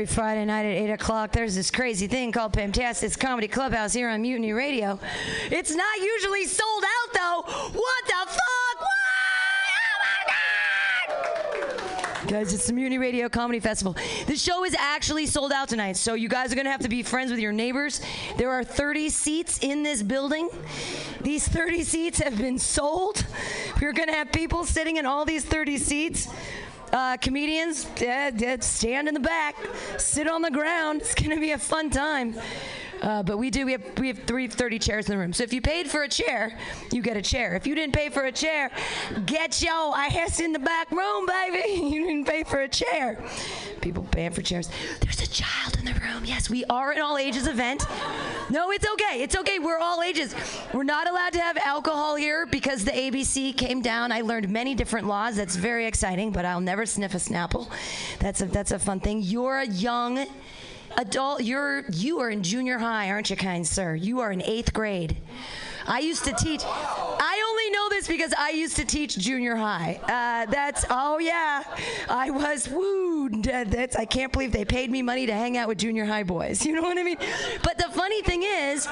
Every Friday night at 8 o'clock, there's this crazy thing called Fantastic Comedy Clubhouse here on Mutiny Radio. It's not usually sold out, though. What the fuck? Why? Oh my God! Guys, it's the Mutiny Radio Comedy Festival. The show is actually sold out tonight, so you guys are to have to be friends with your neighbors. There are 30 seats in this building. These 30 seats have been sold. We're to have people sitting in all these 30 seats. Uh, comedians, yeah, yeah, stand in the back, sit on the ground. It's gonna be a fun time. Uh, but we do. We have we have three thirty chairs in the room. So if you paid for a chair, you get a chair. If you didn't pay for a chair, get your I ass in the back room, baby. You didn't pay for a chair. People paying for chairs. There's a child in the room. Yes, we are an all ages event. No, it's okay. It's okay. We're all ages. We're not allowed to have alcohol here because the ABC came down. I learned many different laws. That's very exciting. But I'll never sniff a Snapple. That's a that's a fun thing. You're a young adult you're you are in junior high aren't you kind sir? You are in eighth grade i used to teach i only know this because i used to teach junior high uh, that's oh yeah i was wooed that's i can't believe they paid me money to hang out with junior high boys you know what i mean but the funny thing is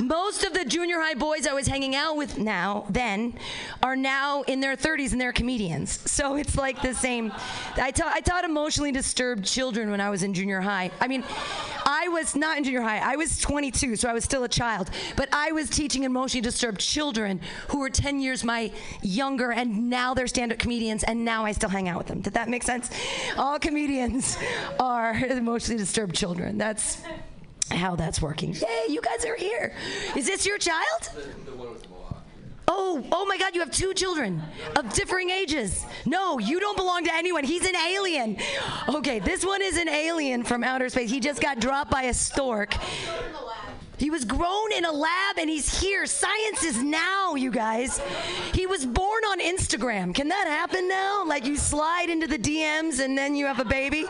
most of the junior high boys I was hanging out with now, then, are now in their 30s and they're comedians. So it's like the same. I taught, I taught emotionally disturbed children when I was in junior high. I mean, I was not in junior high. I was 22, so I was still a child. But I was teaching emotionally disturbed children who were 10 years my younger, and now they're stand up comedians, and now I still hang out with them. Did that make sense? All comedians are emotionally disturbed children. That's how that's working. Yay, you guys are here. Is this your child? Oh, oh my God, you have two children of differing ages. No, you don't belong to anyone. He's an alien. Okay, this one is an alien from outer space. He just got dropped by a stork. He was grown in a lab and he's here. Science is now, you guys. He was born on Instagram. Can that happen now? Like you slide into the DMs and then you have a baby?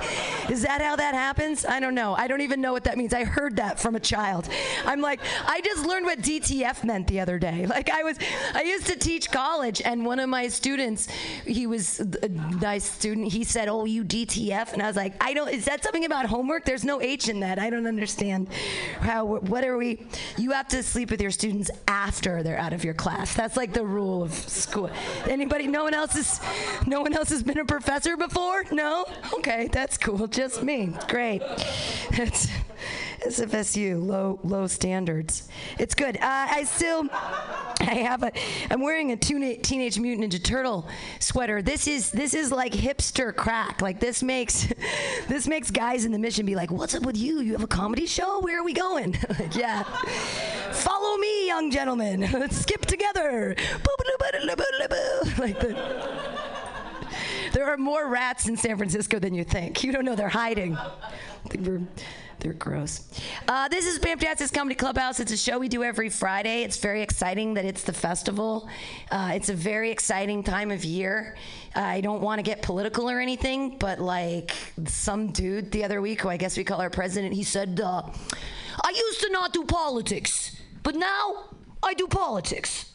Is that how that happens? I don't know. I don't even know what that means. I heard that from a child. I'm like, I just learned what DTF meant the other day. Like I was, I used to teach college and one of my students, he was a nice student. He said, "Oh, you DTF," and I was like, "I don't. Is that something about homework? There's no H in that. I don't understand how. What are we? You have to sleep with your students after they're out of your class. That's like the rule of school. Anybody? No one else is. No one else has been a professor before. No. Okay, that's cool. Just me. Great. SFSU. Low low standards. It's good. Uh, I still. I have a. I'm wearing a Teenage Mutant Ninja Turtle sweater. This is this is like hipster crack. Like this makes this makes guys in the mission be like, "What's up with you? You have a comedy show? Where are we going?" like, yeah. Follow me, young gentlemen. Let's skip together. Like the. There are more rats in San Francisco than you think. You don't know they're hiding. We're they're gross. Uh, this is Fantastic Comedy Clubhouse. It's a show we do every Friday. It's very exciting that it's the festival. Uh, it's a very exciting time of year. I don't want to get political or anything, but like some dude the other week, who I guess we call our president, he said, uh, I used to not do politics, but now I do politics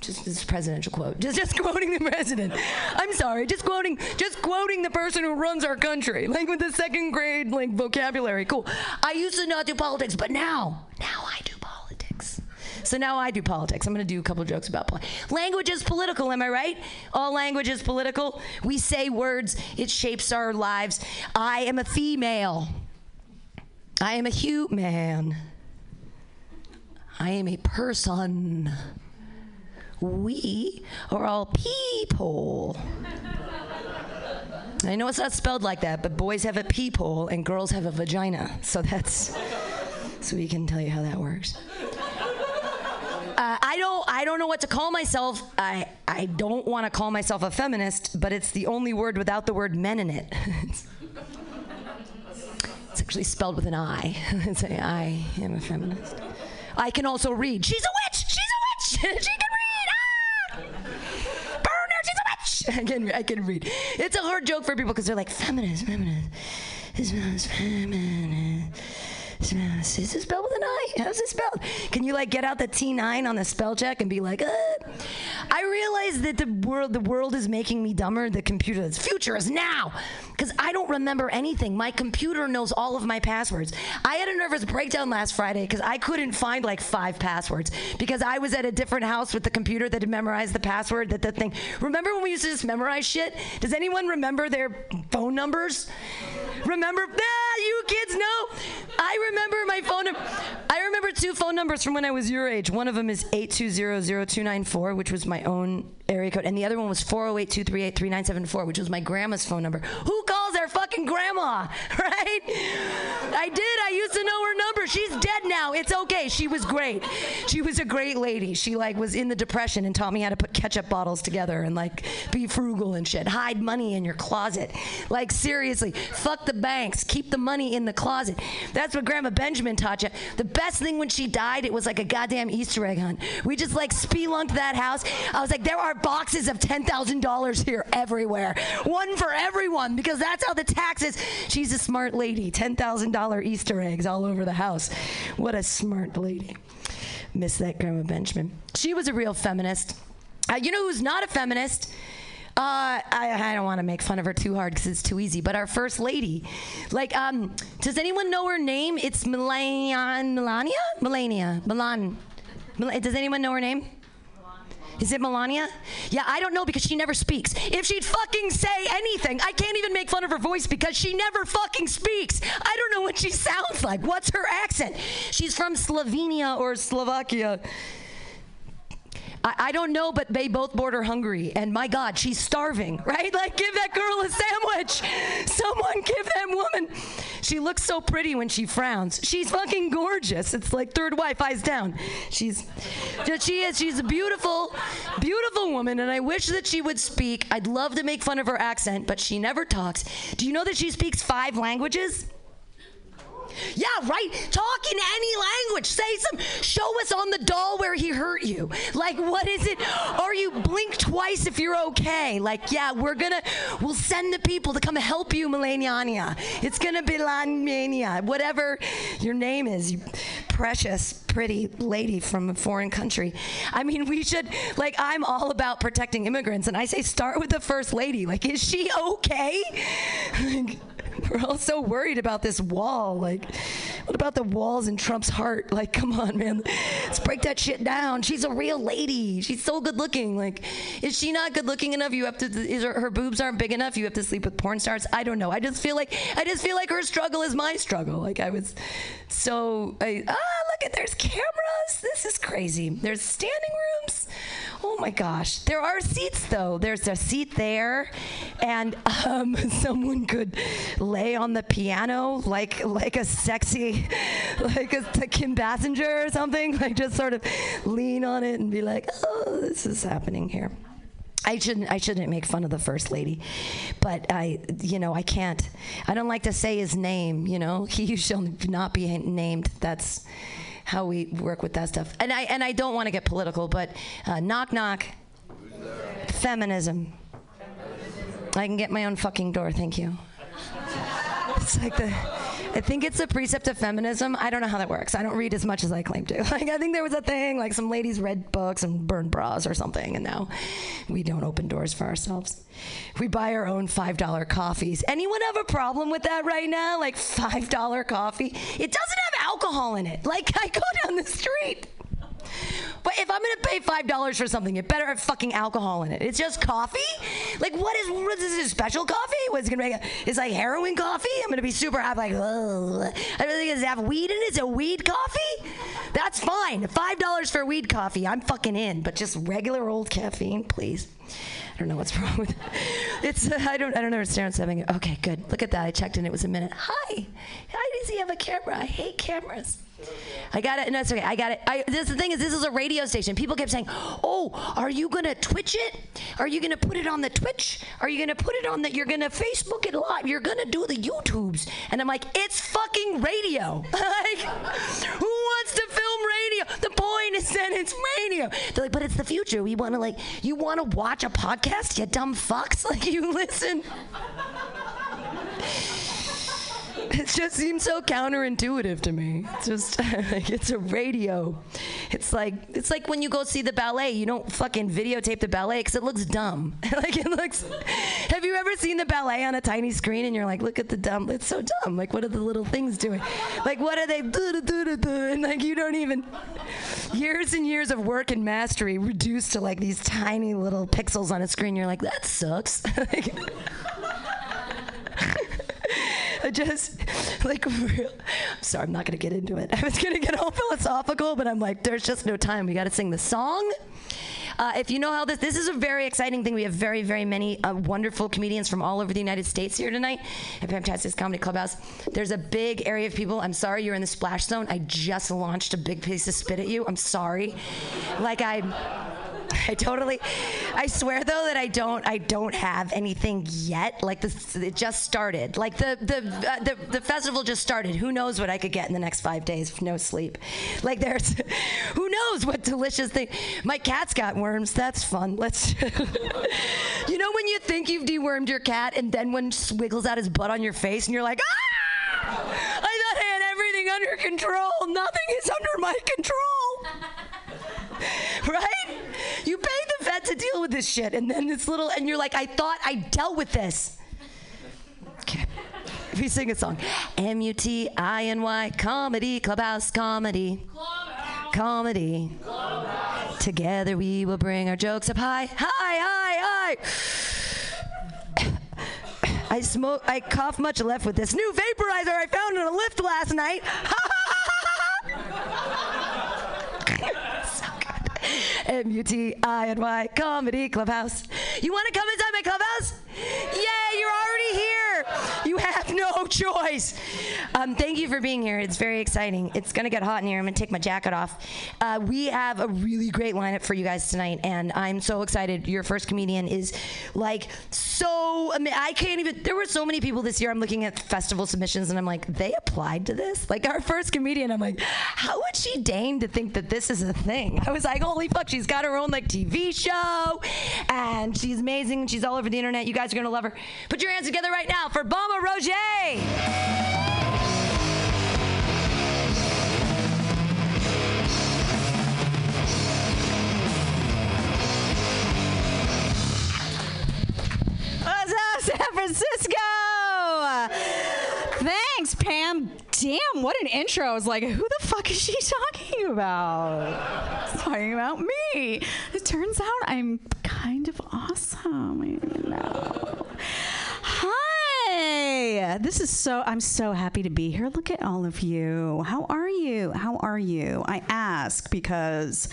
just this presidential quote. Just just quoting the president. I'm sorry, just quoting just quoting the person who runs our country, like with the second grade like vocabulary. Cool. I used to not do politics, but now, now I do politics. So now I do politics. I'm going to do a couple jokes about politics. Language is political, am I right? All language is political. We say words, it shapes our lives. I am a female. I am a human. I am a person we are all people. I know it's not spelled like that, but boys have a peephole and girls have a vagina. So that's so we can tell you how that works. Uh, I don't I don't know what to call myself. I I don't want to call myself a feminist, but it's the only word without the word men in it. it's, it's actually spelled with an I. Say I am a feminist. I can also read. She's a witch. She's a witch. she can I can I can read. It's a hard joke for people because they're like feminist, feminist, is feminist. Is this spelled with an I? How's it spelled? Can you like get out the T9 on the spell check and be like, uh? I realize that the world the world is making me dumber. The computer, the future is now, because I don't remember anything. My computer knows all of my passwords. I had a nervous breakdown last Friday because I couldn't find like five passwords because I was at a different house with the computer that had memorized the password. That the thing. Remember when we used to just memorize shit? Does anyone remember their phone numbers? Remember? Ah, you kids know. I remember my phone. I remember two phone numbers from when I was your age. One of them is 8200294, which was my own area code, and the other one was 408-238-3974, which was my grandma's phone number. Who calls their fucking grandma, right? I did. I used to know her number. She's dead now. It's okay. She was great. She was a great lady. She like was in the depression and taught me how to put ketchup bottles together and like be frugal and shit. Hide money in your closet. Like seriously, fuck the banks. Keep the money in the closet. That's what Grandma Benjamin taught you. The best thing when she died, it was like a goddamn Easter egg hunt. We just like spelunked that house. I was like, there are boxes of $10,000 here everywhere. One for everyone because that's how the taxes. She's a smart lady. $10,000 Easter eggs all over the house. What a smart lady. Miss that Grandma Benjamin. She was a real feminist. Uh, you know who's not a feminist? Uh, I, I, don't want to make fun of her too hard because it's too easy. But our first lady, like, um, does anyone know her name? It's Melania, Melania, Melania, Milan. Does anyone know her name? Is it Melania? Yeah, I don't know because she never speaks. If she'd fucking say anything, I can't even make fun of her voice because she never fucking speaks. I don't know what she sounds like. What's her accent? She's from Slovenia or Slovakia. I, I, don't know, but they both border hungry. And my God, she's starving, right? Like, give that girl a sandwich. Someone give that woman. She looks so pretty when she frowns. She's fucking gorgeous. It's like third wife, eyes down. She's, she is, she's a beautiful, beautiful woman. And I wish that she would speak. I'd love to make fun of her accent, but she never talks. Do you know that she speaks five languages? Yeah, right. Talk in any language. Say some. Show us on the doll where he hurt you. Like, what is it? Or you blink twice if you're okay. Like, yeah, we're gonna. We'll send the people to come help you, Melania. It's gonna be Lanmania. Whatever your name is, you precious, pretty lady from a foreign country. I mean, we should. Like, I'm all about protecting immigrants, and I say start with the first lady. Like, is she okay? We're all so worried about this wall. Like, what about the walls in Trump's heart? Like, come on, man. Let's break that shit down. She's a real lady. She's so good looking. Like, is she not good looking enough? You have to, is her, her boobs aren't big enough? You have to sleep with porn stars? I don't know. I just feel like, I just feel like her struggle is my struggle. Like, I was so, I, ah, look at, there's cameras. This is crazy. There's standing rooms. Oh my gosh. There are seats though. There's a seat there, and um, someone could lay on the piano like like a sexy, like a, a Kim Basinger or something. Like just sort of lean on it and be like, oh, this is happening here. I shouldn't I shouldn't make fun of the first lady, but I you know I can't I don't like to say his name you know he shall not be named that's how we work with that stuff. And I and I don't want to get political, but uh, knock knock. Feminism. I can get my own fucking door, thank you. It's like the I think it's a precept of feminism. I don't know how that works. I don't read as much as I claim to. Like I think there was a thing like some ladies read books and burned bras or something, and now we don't open doors for ourselves. We buy our own five dollar coffees. Anyone have a problem with that right now? Like five dollar coffee? It doesn't have alcohol in it. Like I go down the street. But if I'm gonna pay five dollars for something, it better have fucking alcohol in it. It's just coffee. Like what is what is this special coffee? What's it gonna make? It's like heroin coffee. I'm gonna be super happy. Like, Ugh. I don't think it's have weed in it. It's a weed coffee. That's fine. Five dollars for weed coffee. I'm fucking in. But just regular old caffeine, please. I don't know what's wrong with it. It's uh, I don't I don't understand what's happening. Okay, good. Look at that. I checked in. It was a minute. Hi. Hi. Does he have a camera? I hate cameras. I got it. No, it's okay. I got it. I, this the thing is, this is a radio station. People kept saying, "Oh, are you gonna Twitch it? Are you gonna put it on the Twitch? Are you gonna put it on that? You're gonna Facebook it live? You're gonna do the YouTubes?" And I'm like, "It's fucking radio. like, who wants to film radio? The point is that it's radio." They're like, "But it's the future. We want to like, you want to watch a podcast? You dumb fucks! Like, you listen." It just seems so counterintuitive to me. It's just like it's a radio. It's like it's like when you go see the ballet, you don't fucking videotape the ballet because it looks dumb. like it looks. Have you ever seen the ballet on a tiny screen and you're like, look at the dumb. It's so dumb. Like what are the little things doing? Like what are they? And like you don't even. Years and years of work and mastery reduced to like these tiny little pixels on a screen. You're like that sucks. I just like real, sorry, I'm not gonna get into it. I was gonna get all philosophical, but I'm like, there's just no time. We gotta sing the song. Uh, if you know how this, this is a very exciting thing. We have very, very many uh, wonderful comedians from all over the United States here tonight at Fantastic Comedy Clubhouse. There's a big area of people. I'm sorry you're in the splash zone. I just launched a big piece of spit at you. I'm sorry. Like I. I totally. I swear though that I don't. I don't have anything yet. Like this, it just started. Like the the uh, the, the festival just started. Who knows what I could get in the next five days? With no sleep. Like there's, who knows what delicious thing. My cat's got worms. That's fun. Let's. you know when you think you've dewormed your cat and then one wiggles out his butt on your face and you're like, ah! I thought I had everything under control. Nothing is under my control. right? You pay the vet to deal with this shit, and then this little, and you're like, I thought I dealt with this. Okay. If we sing a song. M U T I N Y comedy clubhouse comedy. Clubhouse. Comedy. Clubhouse. Together we will bring our jokes up high. High, high, high. I smoke I cough much left with this new vaporizer I found in a Lyft last night. M U T I N Y Comedy Clubhouse. You want to come inside my clubhouse? Yay, here. You have no choice. Um, thank you for being here. It's very exciting. It's going to get hot in here. I'm going to take my jacket off. Uh, we have a really great lineup for you guys tonight, and I'm so excited. Your first comedian is like so. I, mean, I can't even. There were so many people this year. I'm looking at festival submissions, and I'm like, they applied to this? Like, our first comedian, I'm like, how would she deign to think that this is a thing? I was like, holy fuck, she's got her own like TV show, and she's amazing. She's all over the internet. You guys are gonna love her. Put your hands together right now for Bama Roger. What's up, San Francisco? Thanks, Pam. Damn, what an intro. I was like, who the fuck is she talking about? Talking about me. It turns out I'm kind of awesome. You know. Hi. This is so I'm so happy to be here. Look at all of you. How are you? How are you? I ask because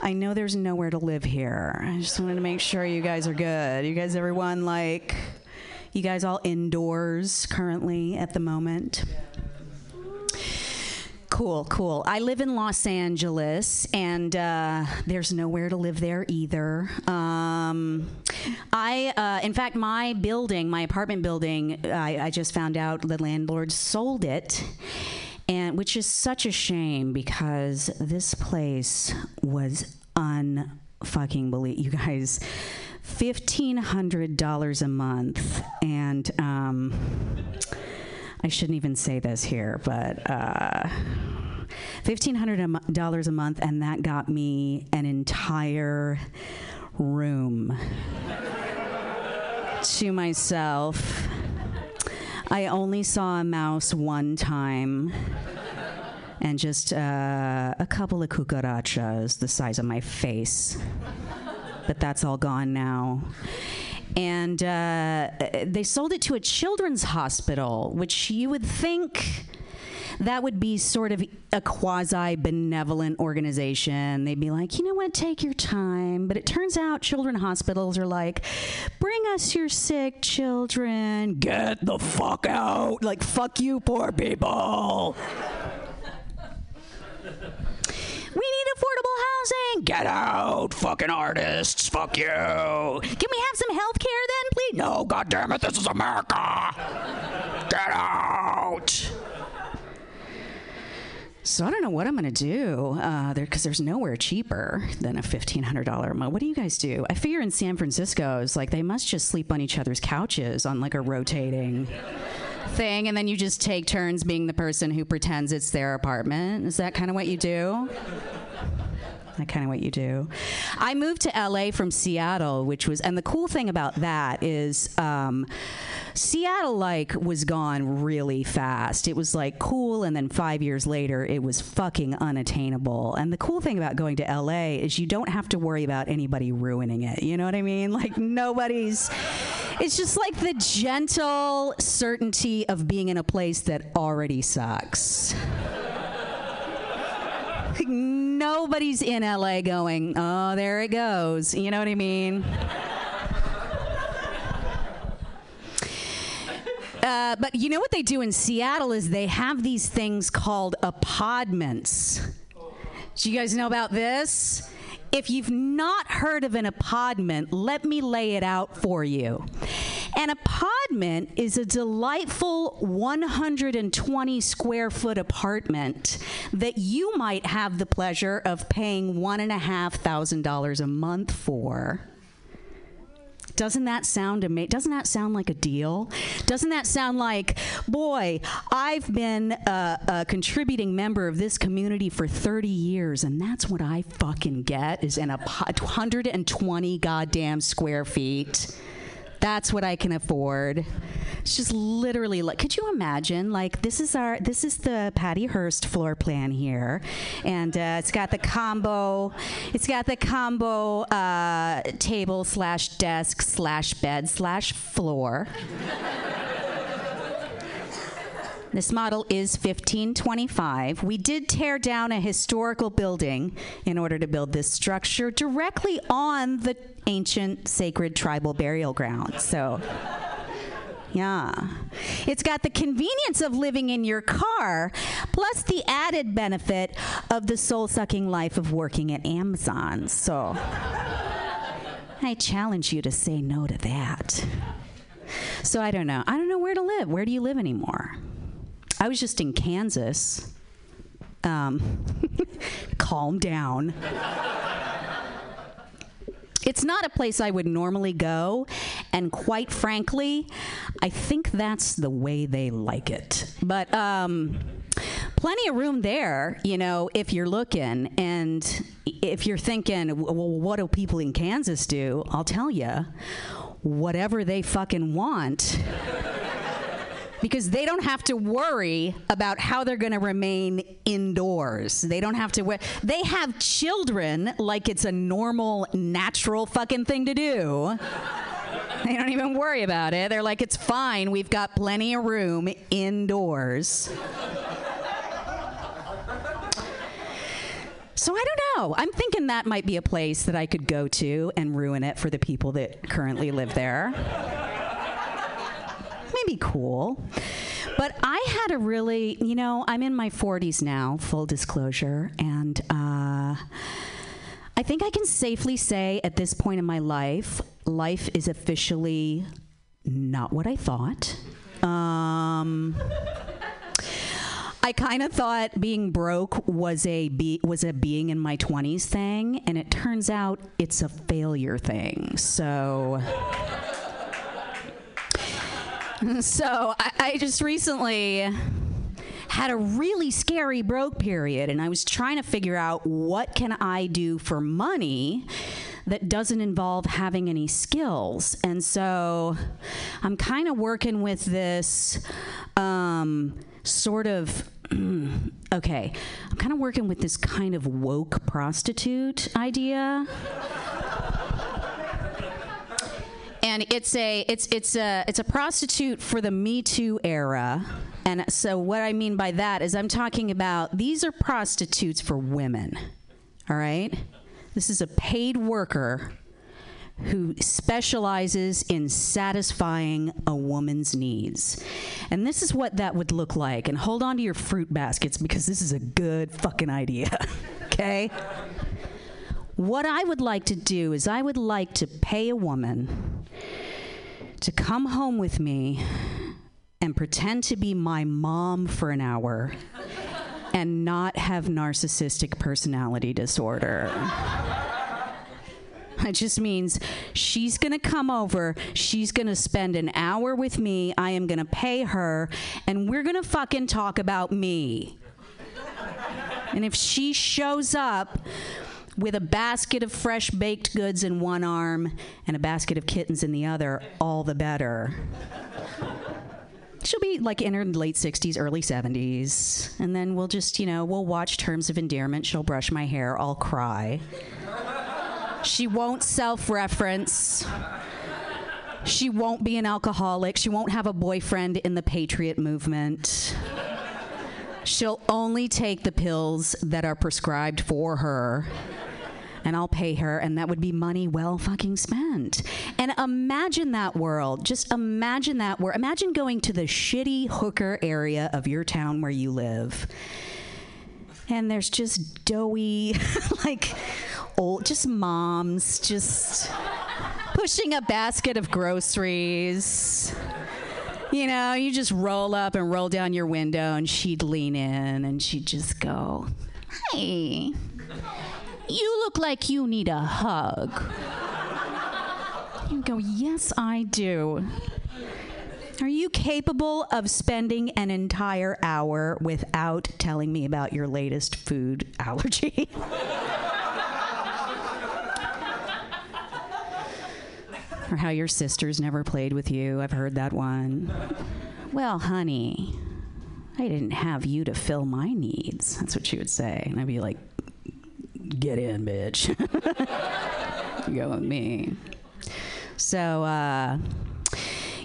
I know there's nowhere to live here. I just wanted to make sure you guys are good. You guys everyone like you guys all indoors currently at the moment? Cool, cool. I live in Los Angeles, and uh, there's nowhere to live there either. Um, I, uh, in fact, my building, my apartment building, I, I just found out the landlord sold it and which is such a shame because this place was unfucking believe you guys $1,500 a month. And um, I shouldn't even say this here, but uh, $1,500 a month, and that got me an entire room to myself. I only saw a mouse one time and just uh, a couple of cucarachas the size of my face but that's all gone now. And uh, they sold it to a children's hospital, which you would think that would be sort of a quasi benevolent organization. They'd be like, you know what, take your time. But it turns out children hospitals are like, bring us your sick children, get the fuck out. Like, fuck you, poor people. We need affordable housing. Get out, fucking artists. Fuck you. Can we have some health care then, please? No, God damn it, this is America. Get out. So I don't know what I'm gonna do uh, there because there's nowhere cheaper than a fifteen hundred dollar month. What do you guys do? I figure in San Francisco, it's like they must just sleep on each other's couches on like a rotating thing, and then you just take turns being the person who pretends it's their apartment. Is that kind of what you do? Kind of what you do. I moved to LA from Seattle, which was, and the cool thing about that is, um, Seattle like was gone really fast. It was like cool, and then five years later, it was fucking unattainable. And the cool thing about going to LA is you don't have to worry about anybody ruining it. You know what I mean? Like nobody's. It's just like the gentle certainty of being in a place that already sucks. Nobody's in LA going, oh, there it goes. You know what I mean? Uh, but you know what they do in Seattle is they have these things called apartments. Do you guys know about this? If you've not heard of an apartment, let me lay it out for you. An apartment is a delightful 120 square foot apartment that you might have the pleasure of paying $1,500 a month for. Doesn't that sound ama- Doesn't that sound like a deal? Doesn't that sound like, boy, I've been a contributing member of this community for 30 years, and that's what I fucking get is in a 120 goddamn square feet. That's what I can afford. It's just literally like, could you imagine? Like, this is our, this is the Patty Hearst floor plan here, and uh, it's got the combo, it's got the combo uh, table slash desk slash bed slash floor. This model is 1525. We did tear down a historical building in order to build this structure directly on the ancient sacred tribal burial ground. So, yeah. It's got the convenience of living in your car, plus the added benefit of the soul sucking life of working at Amazon. So, I challenge you to say no to that. So, I don't know. I don't know where to live. Where do you live anymore? I was just in Kansas. Um, calm down. It's not a place I would normally go, and quite frankly, I think that's the way they like it. But um, plenty of room there, you know, if you're looking. And if you're thinking, well, what do people in Kansas do? I'll tell you, whatever they fucking want because they don't have to worry about how they're going to remain indoors. They don't have to wear, they have children like it's a normal, natural fucking thing to do. They don't even worry about it. They're like, it's fine. We've got plenty of room indoors. So I don't know. I'm thinking that might be a place that I could go to and ruin it for the people that currently live there may be cool. But I had a really, you know, I'm in my 40s now, full disclosure, and uh, I think I can safely say at this point in my life, life is officially not what I thought. Um, I kind of thought being broke was a be- was a being in my 20s thing, and it turns out it's a failure thing. So. so I, I just recently had a really scary broke period and I was trying to figure out what can I do for money that doesn't involve having any skills. And so I'm kind of working with this um, sort of okay, I'm kind of working with this kind of woke prostitute idea and it's a it's it's a it's a prostitute for the Me Too era. And so what I mean by that is I'm talking about these are prostitutes for women. All right? This is a paid worker who specializes in satisfying a woman's needs. And this is what that would look like. And hold on to your fruit baskets because this is a good fucking idea. okay? What I would like to do is I would like to pay a woman to come home with me and pretend to be my mom for an hour and not have narcissistic personality disorder. It just means she's going to come over. She's going to spend an hour with me. I am going to pay her. And we're going to fucking talk about me. And if she shows up with a basket of fresh baked goods in one arm and a basket of kittens in the other, all the better. She'll be like in her late 60s, early 70s. And then we'll just, you know, we'll watch Terms of Endearment. She'll brush my hair. I'll cry. She won't self reference. She won't be an alcoholic. She won't have a boyfriend in the patriot movement. She'll only take the pills that are prescribed for her. And I'll pay her, and that would be money well fucking spent. And imagine that world. Just imagine that world. Imagine going to the shitty hooker area of your town where you live. And there's just doughy, like old, just moms, just pushing a basket of groceries. You know, you just roll up and roll down your window, and she'd lean in and she'd just go, Hey, you look like you need a hug. You go, Yes, I do. Are you capable of spending an entire hour without telling me about your latest food allergy? or how your sisters never played with you. I've heard that one. Well, honey, I didn't have you to fill my needs. That's what she would say. And I'd be like, get in, bitch. you Go with me. So, uh,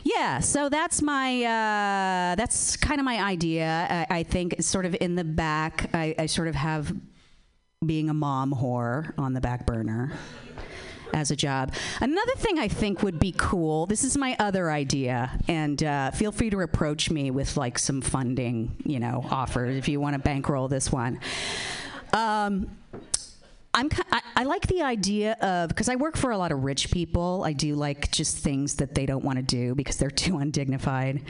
yeah, so that's my uh, that's kind of my idea. I, I think sort of in the back. I, I sort of have being a mom whore on the back burner as a job. Another thing I think would be cool. This is my other idea, and uh, feel free to approach me with like some funding, you know, offers if you want to bankroll this one. Um, I'm, I, I like the idea of because I work for a lot of rich people. I do like just things that they don't want to do because they're too undignified.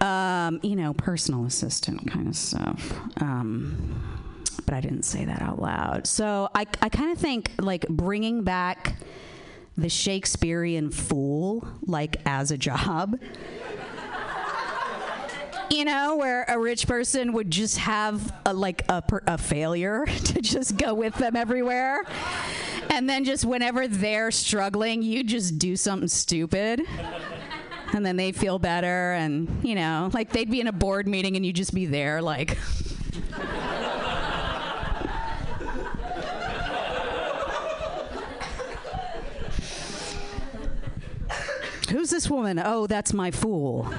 Um, you know, personal assistant kind of stuff. Um, but I didn't say that out loud. So I, I kind of think like bringing back the Shakespearean fool like as a job. You know, where a rich person would just have a, like a, a failure to just go with them everywhere. And then just whenever they're struggling, you just do something stupid and then they feel better and you know like they'd be in a board meeting and you just be there like Who's this woman? Oh, that's my fool.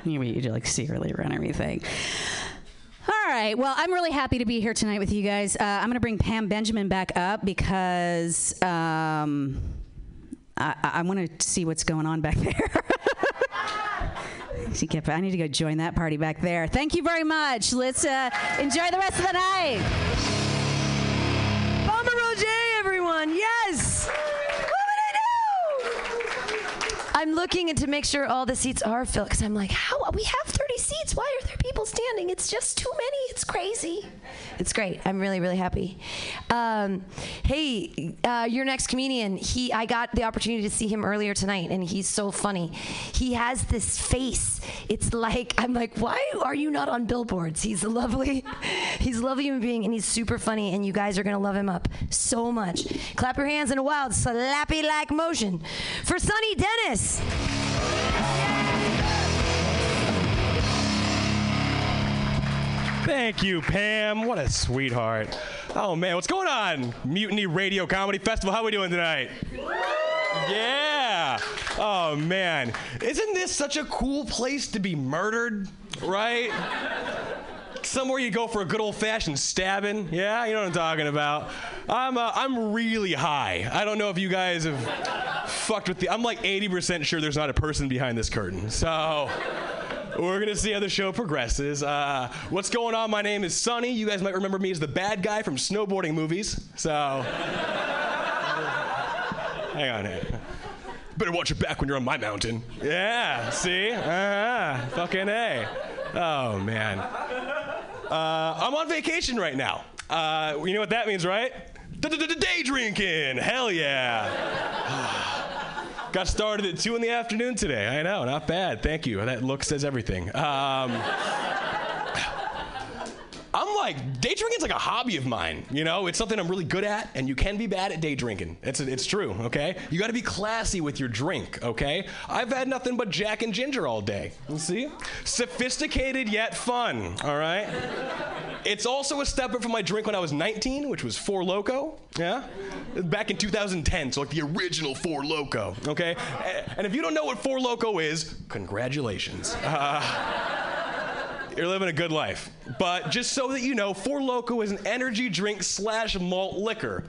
you you like secretly run everything. All right. Well, I'm really happy to be here tonight with you guys. Uh, I'm going to bring Pam Benjamin back up because um, I, I want to see what's going on back there. I need to go join that party back there. Thank you very much. Let's uh, enjoy the rest of the night. Bomber Roger, everyone. Yes. What would I do? I'm looking to make sure all the seats are filled because I'm like, how we have 30 seats? Why are there people standing? It's just too many. It's crazy. It's great. I'm really, really happy. Um, hey, uh, your next comedian. He, I got the opportunity to see him earlier tonight, and he's so funny. He has this face. It's like I'm like, why are you not on billboards? He's a lovely, he's a lovely human being, and he's super funny. And you guys are gonna love him up so much. Clap your hands in a wild, slappy like motion for Sonny Dennis. Thank you, Pam. What a sweetheart. Oh man, what's going on? Mutiny Radio Comedy Festival. How are we doing tonight? Yeah. Oh man, isn't this such a cool place to be murdered? Right? Somewhere you go for a good old-fashioned stabbing. Yeah, you know what I'm talking about. I'm uh, I'm really high. I don't know if you guys have fucked with the. I'm like 80% sure there's not a person behind this curtain. So. We're gonna see how the show progresses. Uh, what's going on? My name is Sonny. You guys might remember me as the bad guy from snowboarding movies. So, hang on here. Better watch your back when you're on my mountain. Yeah, see? Uh-huh. Fucking A. Oh, man. Uh, I'm on vacation right now. Uh, you know what that means, right? Day drinking. Hell yeah. Got started at 2 in the afternoon today. I know, not bad. Thank you. That look says everything. Um, I'm like, day drinking's like a hobby of mine. You know, it's something I'm really good at, and you can be bad at day drinking. It's, it's true, okay? You gotta be classy with your drink, okay? I've had nothing but Jack and Ginger all day. You see? Sophisticated yet fun, all right? It's also a step up from my drink when I was 19, which was Four Loco, yeah? Back in 2010, so like the original Four Loco, okay? And if you don't know what Four Loco is, congratulations. Uh, you're living a good life. But just so that you know, Four Loco is an energy drink slash malt liquor.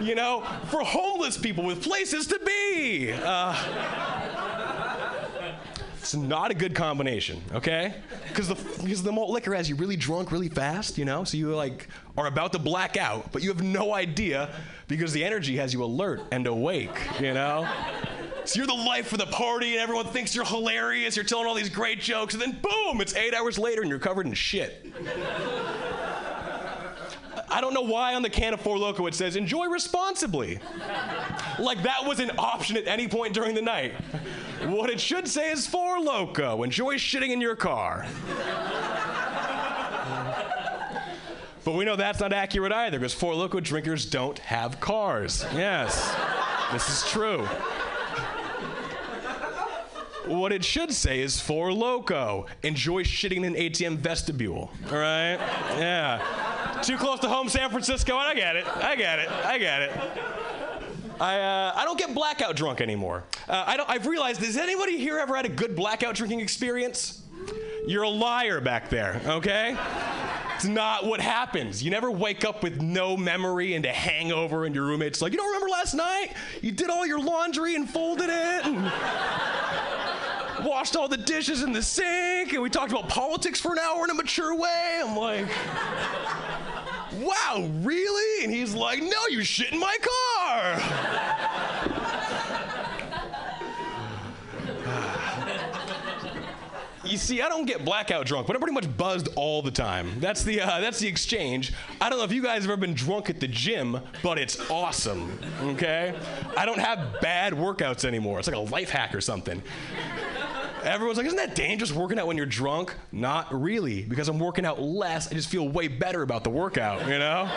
You know, for homeless people with places to be. Uh, it's not a good combination, okay? Because the because the malt liquor has you really drunk really fast, you know. So you like are about to black out, but you have no idea because the energy has you alert and awake, you know. So you're the life of the party, and everyone thinks you're hilarious. You're telling all these great jokes, and then boom, it's eight hours later, and you're covered in shit. I don't know why on the can of Four Loco it says enjoy responsibly. like that was an option at any point during the night. What it should say is Four Loco, enjoy shitting in your car. but we know that's not accurate either because Four Loco drinkers don't have cars. Yes, this is true. What it should say is Four Loco. Enjoy shitting in an ATM vestibule. All right? Yeah. Too close to home, San Francisco. I get it. I get it. I get it. I, uh, I don't get blackout drunk anymore. Uh, I don't, I've realized, has anybody here ever had a good blackout drinking experience? You're a liar back there, okay? It's not what happens. You never wake up with no memory and a hangover, and your roommate's like, You don't remember last night? You did all your laundry and folded it. And washed all the dishes in the sink, and we talked about politics for an hour in a mature way. I'm like, wow, really? And he's like, no, you shit in my car. You see, I don't get blackout drunk, but I'm pretty much buzzed all the time. That's the uh, that's the exchange. I don't know if you guys have ever been drunk at the gym, but it's awesome. Okay, I don't have bad workouts anymore. It's like a life hack or something. Everyone's like, isn't that dangerous working out when you're drunk? Not really, because I'm working out less. I just feel way better about the workout, you know?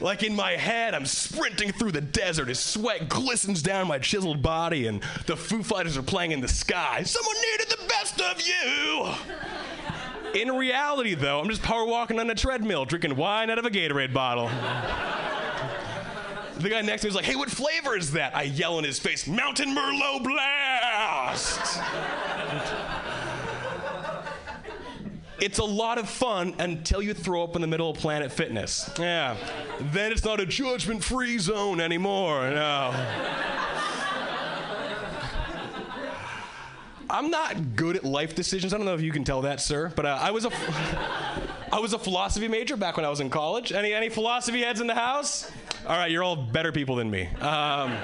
Like in my head, I'm sprinting through the desert as sweat glistens down my chiseled body, and the Foo Fighters are playing in the sky. Someone needed the best of you! In reality, though, I'm just power walking on a treadmill, drinking wine out of a Gatorade bottle. The guy next to me is like, hey, what flavor is that? I yell in his face, Mountain Merlot Blast! It's a lot of fun until you throw up in the middle of Planet Fitness. Yeah. Then it's not a judgment free zone anymore. No. I'm not good at life decisions. I don't know if you can tell that, sir, but uh, I was a. I was a philosophy major back when I was in college. Any any philosophy heads in the house? All right, you're all better people than me. Um,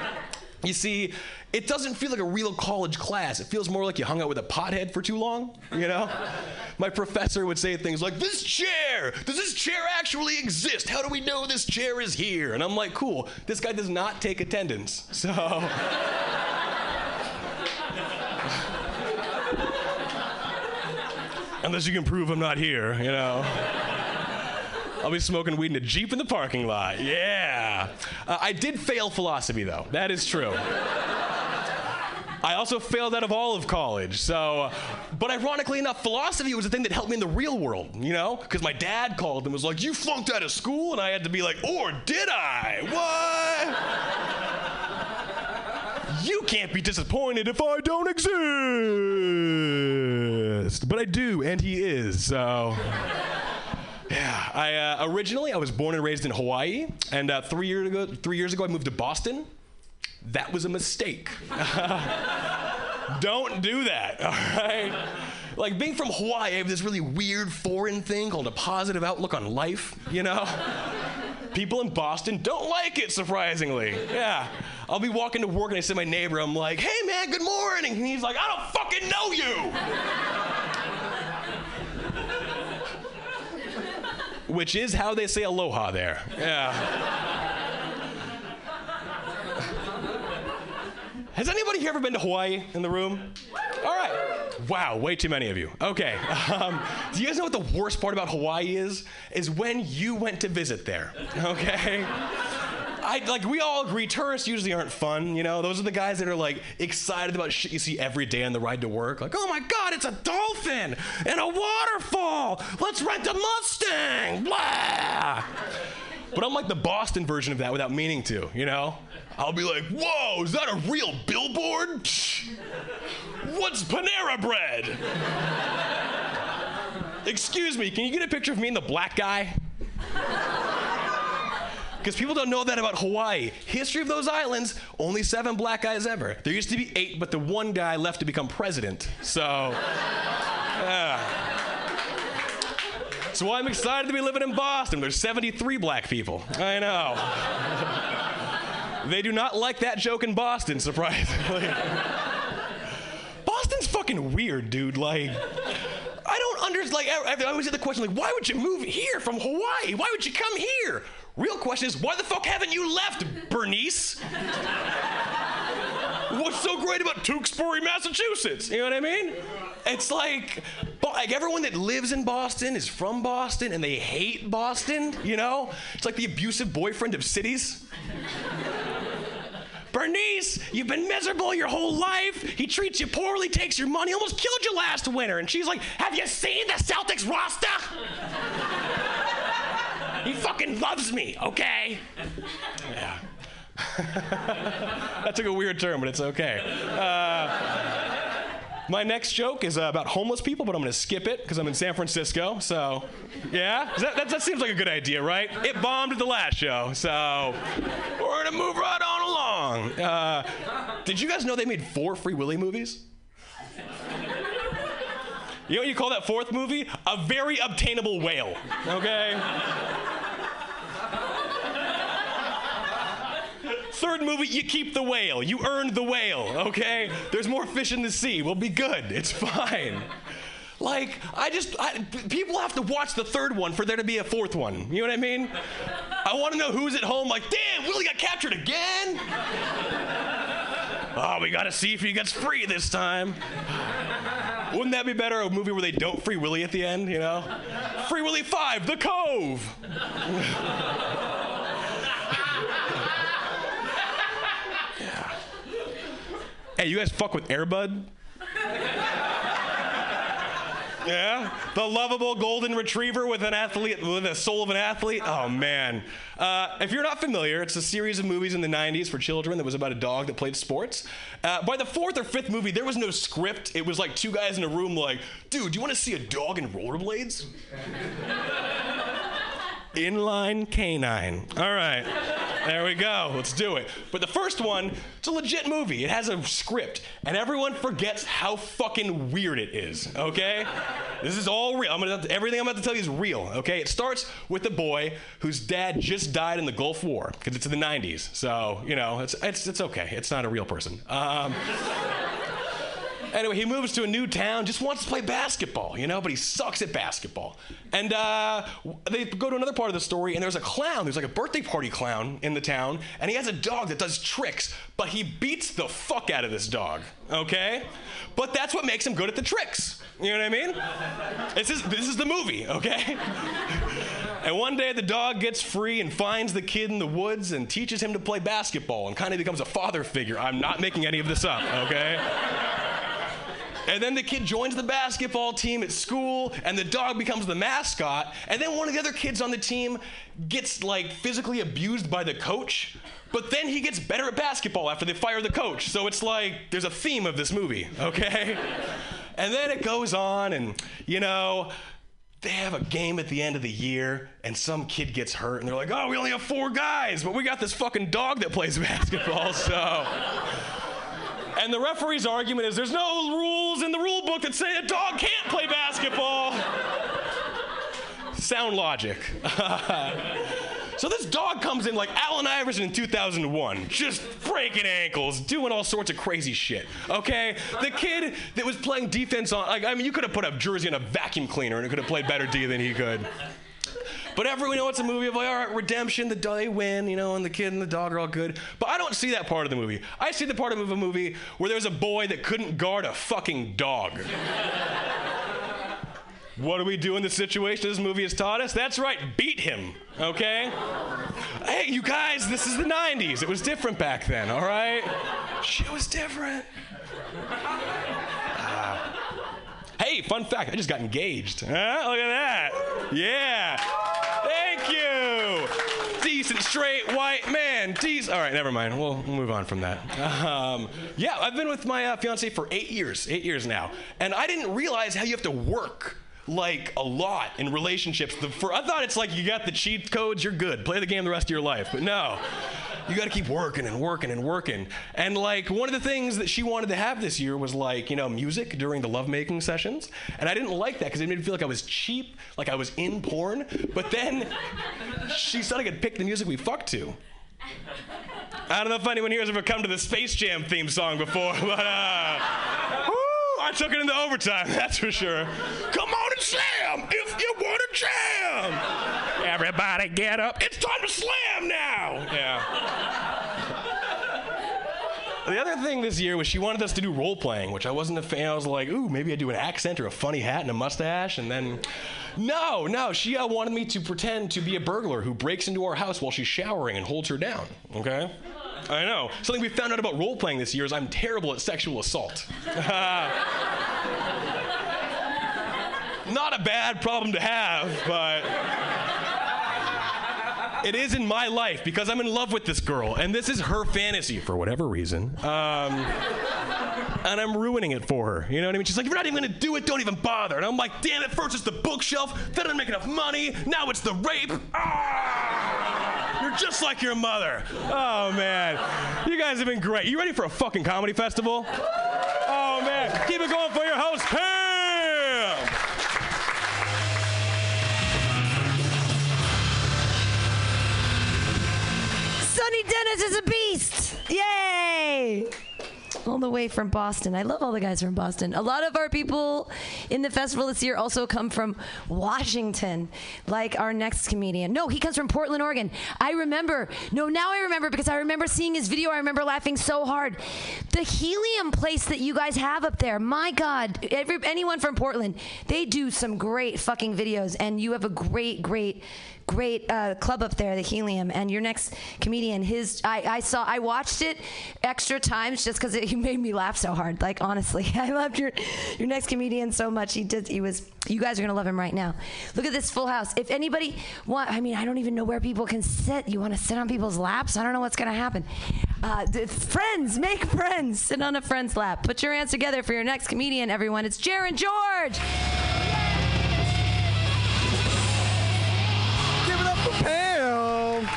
you see, it doesn't feel like a real college class. It feels more like you hung out with a pothead for too long, you know? My professor would say things like, This chair! Does this chair actually exist? How do we know this chair is here? And I'm like, Cool, this guy does not take attendance. So. Unless you can prove I'm not here, you know. I'll be smoking weed in a Jeep in the parking lot. Yeah. Uh, I did fail philosophy, though. That is true. I also failed out of all of college. So, but ironically enough, philosophy was the thing that helped me in the real world, you know? Because my dad called and was like, You flunked out of school? And I had to be like, Or did I? What? You can't be disappointed if I don't exist. But I do, and he is, so. Yeah, I uh, originally I was born and raised in Hawaii, and uh, three years ago, three years ago I moved to Boston. That was a mistake. Don't do that, all right? Like being from Hawaii, I have this really weird foreign thing called a positive outlook on life, you know? People in Boston don't like it, surprisingly. Yeah. I'll be walking to work and I see my neighbor, I'm like, hey man, good morning. And he's like, I don't fucking know you. Which is how they say aloha there. Yeah. Has anybody here ever been to Hawaii in the room? All right. Wow, way too many of you. Okay. Um, do you guys know what the worst part about Hawaii is? Is when you went to visit there. Okay. I like we all agree tourists usually aren't fun, you know. Those are the guys that are like excited about shit you see every day on the ride to work. Like, oh my god, it's a dolphin and a waterfall. Let's rent a Mustang. Blah. But I'm like the Boston version of that without meaning to, you know? I'll be like, whoa, is that a real billboard? What's Panera bread? Excuse me, can you get a picture of me and the black guy? Because people don't know that about Hawaii. History of those islands, only seven black guys ever. There used to be eight, but the one guy left to become president. So. So I'm excited to be living in Boston. There's 73 black people. I know. they do not like that joke in Boston, surprisingly. Boston's fucking weird, dude. Like, I don't understand. Like, I, I always get the question, like, why would you move here from Hawaii? Why would you come here? Real question is, why the fuck haven't you left, Bernice? What's so great about Tewksbury, Massachusetts? You know what I mean? It's like, like everyone that lives in Boston is from Boston and they hate Boston, you know? It's like the abusive boyfriend of cities. Bernice, you've been miserable your whole life. He treats you poorly, takes your money, almost killed you last winter. And she's like, Have you seen the Celtics roster? He fucking loves me, okay? Yeah. that took a weird turn, but it's okay. Uh, my next joke is uh, about homeless people, but I'm to skip it because I'm in San Francisco. So, yeah, that, that, that, seems like a good idea, right? It bombed at the last show, so we're to move right on along. Uh, did you guys know they made four Free Willy movies? You know what you call that fourth movie? A very obtainable whale, okay? Third movie, you keep the whale. You earned the whale, okay? There's more fish in the sea. We'll be good. It's fine. Like, I just, I, people have to watch the third one for there to be a fourth one. You know what I mean? I want to know who's at home, like, damn, Willie got captured again? oh, we got to see if he gets free this time. Wouldn't that be better? A movie where they don't free Willy at the end, you know? Free Willy 5, The Cove. yeah. Hey, you guys fuck with Air Bud? Yeah, the lovable golden retriever with an athlete, with the soul of an athlete. Oh man! Uh, if you're not familiar, it's a series of movies in the '90s for children that was about a dog that played sports. Uh, by the fourth or fifth movie, there was no script. It was like two guys in a room, like, "Dude, do you want to see a dog in rollerblades?" Inline canine. All right. There we go. Let's do it. But the first one, it's a legit movie. It has a script, and everyone forgets how fucking weird it is. Okay? This is all real. I'm gonna everything I'm about to tell you is real. Okay? It starts with a boy whose dad just died in the Gulf War because it's in the 90s. So you know, it's it's it's okay. It's not a real person. Um, Anyway, he moves to a new town, just wants to play basketball, you know, but he sucks at basketball. And uh, they go to another part of the story, and there's a clown. There's like a birthday party clown in the town, and he has a dog that does tricks, but he beats the fuck out of this dog, okay? But that's what makes him good at the tricks. You know what I mean? This is, this is the movie, okay? And one day the dog gets free and finds the kid in the woods and teaches him to play basketball and kind of becomes a father figure. I'm not making any of this up, okay? And then the kid joins the basketball team at school, and the dog becomes the mascot. And then one of the other kids on the team gets like physically abused by the coach. But then he gets better at basketball after they fire the coach. So it's like there's a theme of this movie, okay? and then it goes on, and you know, they have a game at the end of the year and some kid gets hurt and they're like, oh, we only have four guys, but we got this fucking dog that plays basketball, so. And the referee's argument is there's no rules in the rule book that say a dog can't play basketball. Sound logic. so this dog comes in like Allen Iverson in 2001, just breaking ankles, doing all sorts of crazy shit. Okay? The kid that was playing defense on, like, I mean, you could have put a jersey on a vacuum cleaner and it could have played better D than he could. But everyone, you know, it's a movie of like, all right, redemption, the they win, you know, and the kid and the dog are all good. But I don't see that part of the movie. I see the part of a movie where there's a boy that couldn't guard a fucking dog. What do we do in the situation this movie has taught us? That's right, beat him, okay? Hey, you guys, this is the 90s. It was different back then, all right? Shit was different. Uh, hey, fun fact, I just got engaged. Huh? Look at that. Yeah. Thank you. Decent, straight, white man. Decent. All right, never mind. We'll, move on from that. Um, yeah, I've been with my uh, fiance for eight years, eight years now. And I didn't realize how you have to work like a lot in relationships. The, for, I thought it's like you got the cheat codes, you're good. Play the game the rest of your life. But no, you got to keep working and working and working. And like one of the things that she wanted to have this year was like you know music during the lovemaking sessions. And I didn't like that because it made me feel like I was cheap, like I was in porn. But then she said I could pick the music we fucked to. I don't know if anyone here has ever come to the Space Jam theme song before, but uh, I took it into overtime, that's for sure. Come on and slam if you want to jam. Everybody get up. It's time to slam now. Yeah. The other thing this year was she wanted us to do role playing, which I wasn't a fan. I was like, ooh, maybe I do an accent or a funny hat and a mustache, and then, no, no, she uh, wanted me to pretend to be a burglar who breaks into our house while she's showering and holds her down. Okay. I know. Something we found out about role playing this year is I'm terrible at sexual assault. Not a bad problem to have, but it is in my life because I'm in love with this girl, and this is her fantasy for whatever reason. Um, and I'm ruining it for her. You know what I mean? She's like, you're not even gonna do it, don't even bother. And I'm like, damn it, first it's the bookshelf, then I didn't make enough money, now it's the rape. Ah! You're just like your mother. Oh man. You guys have been great. You ready for a fucking comedy festival? Oh man. Keep it going for your host! Dennis is a beast! Yay! All the way from Boston. I love all the guys from Boston. A lot of our people in the festival this year also come from Washington, like our next comedian. No, he comes from Portland, Oregon. I remember. No, now I remember because I remember seeing his video. I remember laughing so hard. The helium place that you guys have up there, my God, every, anyone from Portland, they do some great fucking videos, and you have a great, great great uh, club up there, the Helium, and your next comedian, his I, I saw I watched it extra times just because he made me laugh so hard. Like honestly, I loved your your next comedian so much. He did. He was. You guys are gonna love him right now. Look at this full house. If anybody want, I mean, I don't even know where people can sit. You want to sit on people's laps? I don't know what's gonna happen. Uh, th- friends, make friends. Sit on a friend's lap. Put your hands together for your next comedian, everyone. It's Jaron George. Pam.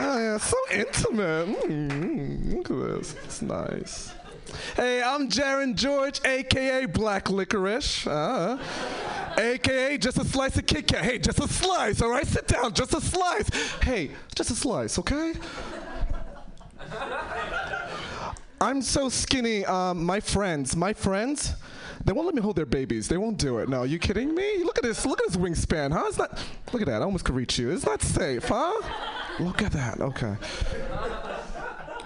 Oh, yeah, so intimate. Mm, look at this. It's nice. Hey, I'm Jaron George, aka Black Licorice. Uh, AKA just a slice of Kit Kat. Hey, just a slice, all right? Sit down, just a slice. Hey, just a slice, okay? I'm so skinny. Um, my friends, my friends, they won't let me hold their babies. They won't do it. No, you kidding me? Look at this. Look at this wingspan, huh? It's not. Look at that. I almost could reach you. It's not safe, huh? Look at that. Okay.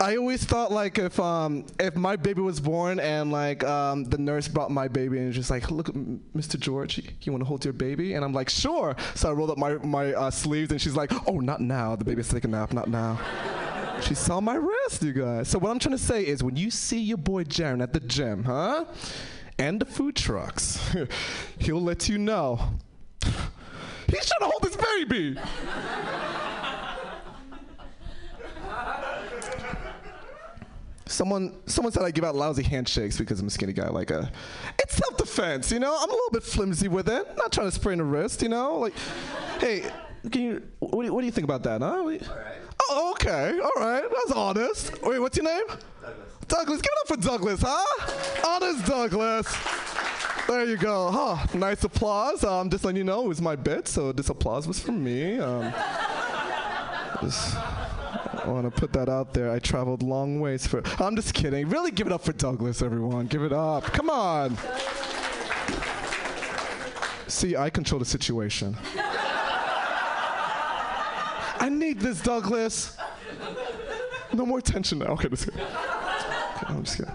I always thought like if um if my baby was born and like um the nurse brought my baby and just like look Mr. George you, you want to hold your baby and I'm like sure so I rolled up my my uh, sleeves and she's like oh not now the baby's taking a nap not now she saw my wrist you guys so what I'm trying to say is when you see your boy Jaron at the gym huh and the food trucks he'll let you know he's trying to hold his baby Someone, someone said I give out lousy handshakes because I'm a skinny guy. Like, uh, it's self-defense, you know. I'm a little bit flimsy with it. Not trying to sprain a wrist, you know. Like, hey, can you? What do you, what do you think about that? Huh? Do you- Oh, okay, all right. That's honest. Wait, what's your name? Douglas. Give it up for Douglas, huh? Honest Douglas. There you go. Huh? Nice applause. Um, just letting you know it was my bit, so this applause was from me. Um, just- I want to put that out there. I traveled long ways for. I'm just kidding. Really, give it up for Douglas, everyone. Give it up. Come on. See, I control the situation. I need this, Douglas. No more tension now. Okay, just kidding. I'm just kidding.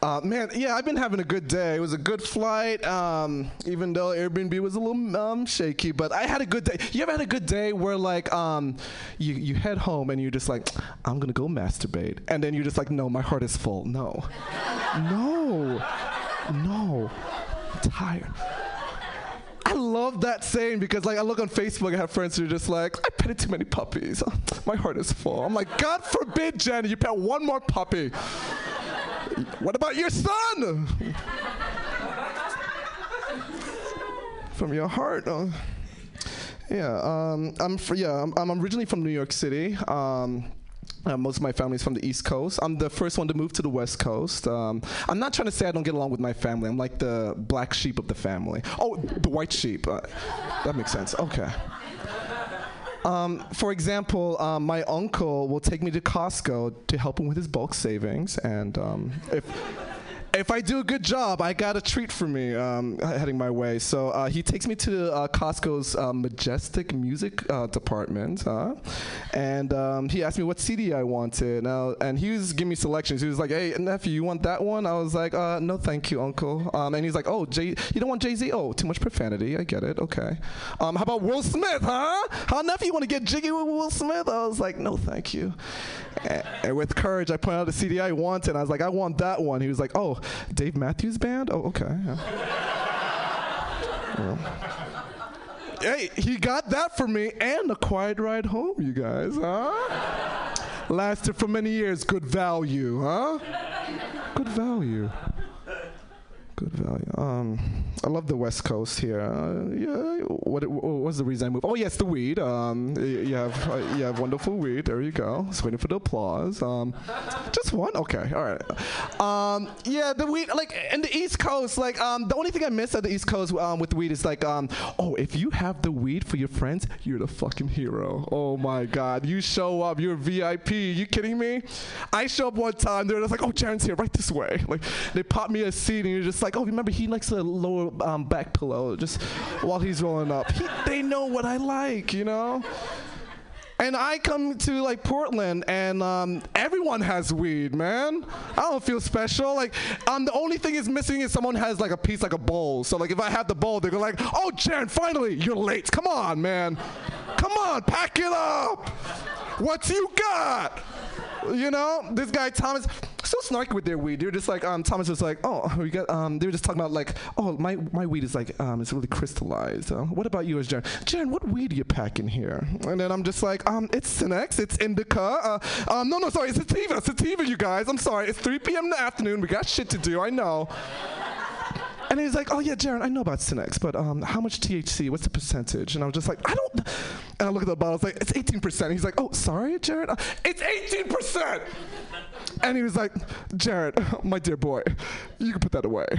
Uh, man, yeah, I've been having a good day. It was a good flight, um, even though Airbnb was a little um, shaky. But I had a good day. You ever had a good day where like um, you you head home and you're just like, I'm gonna go masturbate, and then you're just like, no, my heart is full. No, no, no, I'm tired. I love that saying because like I look on Facebook, I have friends who are just like, I petted too many puppies. My heart is full. I'm like, God forbid, Jenny, you pet one more puppy. What about your son? From your heart. Uh, yeah, um, I'm fr- yeah, I'm, I'm originally from New York City. Um, uh, most of my family's from the East Coast. I'm the first one to move to the West Coast. Um, I'm not trying to say I don't get along with my family. I'm like the black sheep of the family. Oh, the white sheep. Uh, that makes sense. Okay. Um, for example, um, my uncle will take me to Costco to help him with his bulk savings, and um, if if I do a good job, I got a treat for me um, heading my way. So uh, he takes me to uh, Costco's uh, Majestic Music uh, department, and um, he asked me what CD I wanted. Now, and he was giving me selections. He was like, "Hey, nephew, you want that one?" I was like, uh, "No, thank you, uncle." Um, and he's like, "Oh, Jay, you don't want Jay Z? Oh, too much profanity. I get it. Okay. Um, how about Will Smith, huh? How nephew, you want to get jiggy with Will Smith?" I was like, "No, thank you." And, and with courage, I pointed out the CD I wanted. And I was like, "I want that one." He was like, "Oh." Dave Matthews Band? Oh, okay. Yeah. Hey, he got that for me and a quiet ride home, you guys, huh? Lasted for many years. Good value, huh? Good value. Good value. Um, I love the West Coast here. Uh, yeah. What, what was the reason I moved? Oh yes, the weed. Um, you have uh, you have wonderful weed. There you go. Just waiting for the applause. Um, just one. Okay. All right. Um, yeah, the weed. Like in the East Coast, like um, the only thing I miss at the East Coast um, with the weed is like um, oh, if you have the weed for your friends, you're the fucking hero. Oh my God, you show up, you're VIP. You kidding me? I show up one time, they're just like, oh, Jaron's here, right this way. Like they pop me a seat, and you're just like, oh, remember he likes the lower um, back pillow just while he's rolling up. He, they know what I like, you know. And I come to like Portland, and um, everyone has weed, man. I don't feel special. Like, um, the only thing is missing is someone has like a piece, like a bowl. So like, if I have the bowl, they're like, "Oh, Jaron, finally, you're late. Come on, man. Come on, pack it up. What you got?" You know, this guy Thomas, so snarky with their weed. They're just like, um, Thomas was like, oh, we got, um, they were just talking about like, oh, my, my weed is like, um, it's really crystallized. Uh, what about yours, Jaron? Jaron, what weed you packing here? And then I'm just like, um, it's Cinex, it's Indica. Uh, um, no, no, sorry, it's sativa, sativa, you guys. I'm sorry, it's 3 p.m. in the afternoon. We got shit to do. I know. And he's like, oh yeah, Jaron, I know about Cinex, but um, how much THC? What's the percentage? And I was just like, I don't. And I look at the bottle, it's like, it's 18%. He's like, oh, sorry, Jaron, uh, it's 18%. And he was like, Jared, my dear boy, you can put that away.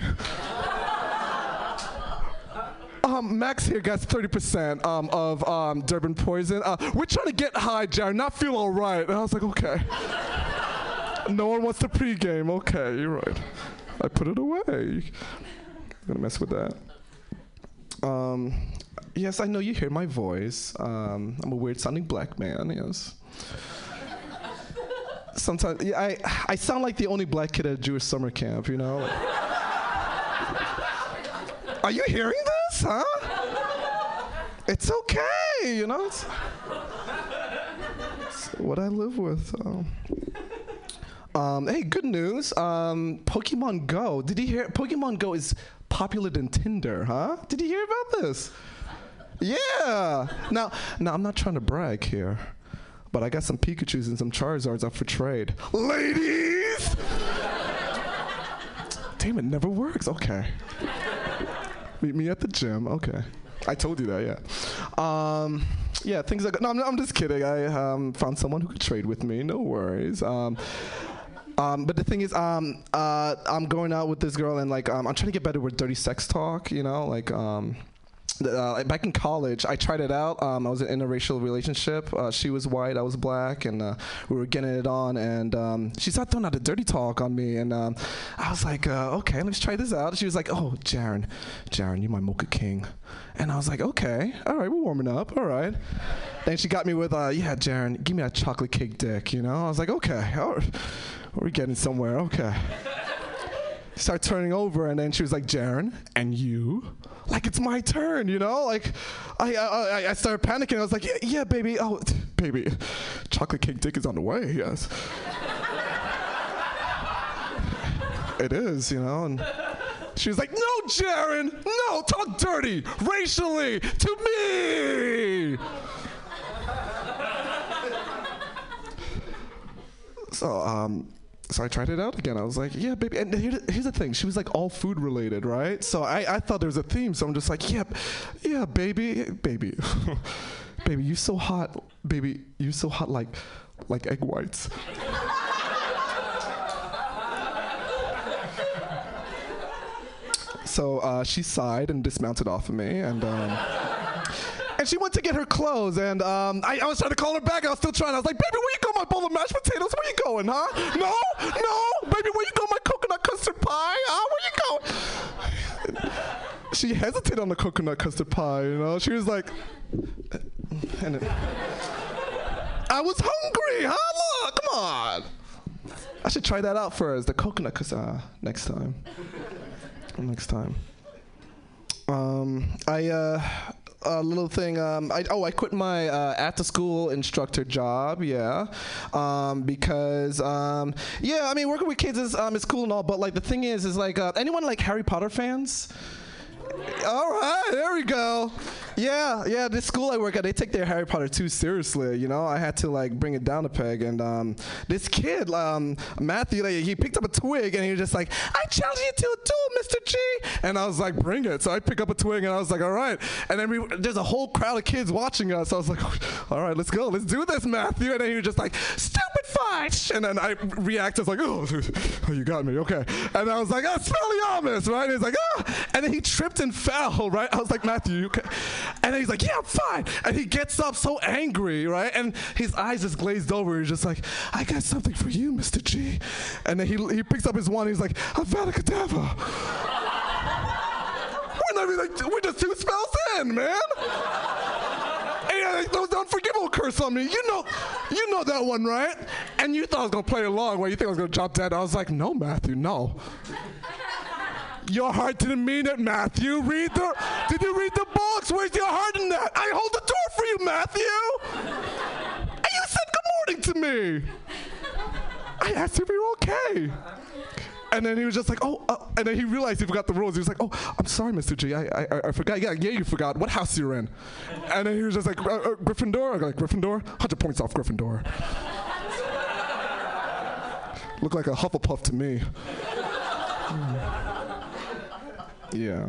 Um, Max here gets 30% um, of um, Durban poison. Uh, we're trying to get high, Jared, not feel all right. And I was like, okay. no one wants to pregame. Okay, you're right. I put it away. Gonna mess with that. Um, yes, I know you hear my voice. Um, I'm a weird sounding black man, yes. Sometimes yeah, I, I sound like the only black kid at a Jewish summer camp, you know? Like- Are you hearing this, huh? It's okay, you know? It's, it's what I live with. Um, um, hey, good news. Um, Pokemon Go. Did you hear? Pokemon Go is popular than Tinder, huh? Did you hear about this? Yeah. Now, now I'm not trying to brag here, but I got some Pikachu's and some Charizards up for trade. Ladies. Damn, it never works. Okay. Meet me at the gym. Okay. I told you that, yeah. Um, yeah, things like no, I'm, I'm just kidding. I um, found someone who could trade with me. No worries. Um, um, but the thing is, um, uh, I'm going out with this girl, and like, um, I'm trying to get better with dirty sex talk. You know, like, um, uh, back in college, I tried it out. Um, I was in an interracial relationship. Uh, she was white, I was black, and uh, we were getting it on. And um, she started throwing out a dirty talk on me, and um, I was like, uh, "Okay, let's try this out." She was like, "Oh, Jaron, Jaron, you're my mocha king," and I was like, "Okay, all right, we're warming up, all right." Then she got me with, uh, "Yeah, Jaron, give me a chocolate cake dick," you know. I was like, "Okay, all right, we're getting somewhere, okay." start turning over, and then she was like, "Jaron, and you?" Like it's my turn, you know. Like I I, I started panicking. I was like, "Yeah, yeah baby. Oh, baby, chocolate cake dick is on the way. Yes." it is, you know, and she was like, "No, Jaron, no, talk dirty, racially to me." so, um, so I tried it out again. I was like, yeah, baby. And here, here's the thing. She was like all food related, right? So I, I thought there was a theme. So I'm just like, yeah, yeah, baby, baby, baby, you so hot, baby, you so hot like, like egg whites. so uh, she sighed and dismounted off of me, and. Um, and she went to get her clothes, and um, I, I, was trying to call her back. I was still trying. I was like, "Baby, where you go? My bowl of mashed potatoes. Where you going, huh? No, no, baby, where you go? My coconut custard pie. Huh? Where you going?" she hesitated on the coconut custard pie. You know, she was like, and it, I was hungry, huh? Look, come on. I should try that out first. The coconut custard uh, next time. next time. Um, I uh, a little thing. Um, I, oh, I quit my uh, at the school instructor job. Yeah, um, because um, yeah, I mean working with kids is um, is cool and all, but like the thing is, is like uh, anyone like Harry Potter fans. All right, there we go. Yeah, yeah. This school I work at, they take their Harry Potter too seriously. You know, I had to like bring it down a peg. And um, this kid, um, Matthew, like, he picked up a twig and he was just like, "I challenge you to a duel, Mr. G." And I was like, "Bring it!" So I pick up a twig and I was like, "All right." And then we, there's a whole crowd of kids watching us. So I was like, "All right, let's go, let's do this, Matthew." And then he was just like, "Stupefy!" And then I reacted like, "Oh, oh you got me, okay." And I was like, "Oh, Expelliarmus!" Right? And he's like, "Ah!" And then he tripped and fell. Right? I was like, "Matthew, okay?" And he's like, yeah, I'm fine. And he gets up so angry, right? And his eyes just glazed over. He's just like, I got something for you, Mr. G. And then he, he picks up his wand. He's like, Avada Kedavra. we're, not even, like, we're just two spells in, man. And like, those unforgivable curse on me. You know, you know that one, right? And you thought I was gonna play along. Well, you think I was gonna drop dead? I was like, no, Matthew, no. Your heart didn't mean it, Matthew. Read the. Did you read the books? Where's your heart in that? I hold the door for you, Matthew. And you said good morning to me. I asked if you were okay. And then he was just like, oh, uh, and then he realized he forgot the rules. He was like, oh, I'm sorry, Mr. G, I, I, I forgot. Yeah, yeah, you forgot. What house you're in? And then he was just like, uh, uh, Gryffindor? Like, Gryffindor? 100 points off Gryffindor. Look like a Hufflepuff to me. Yeah.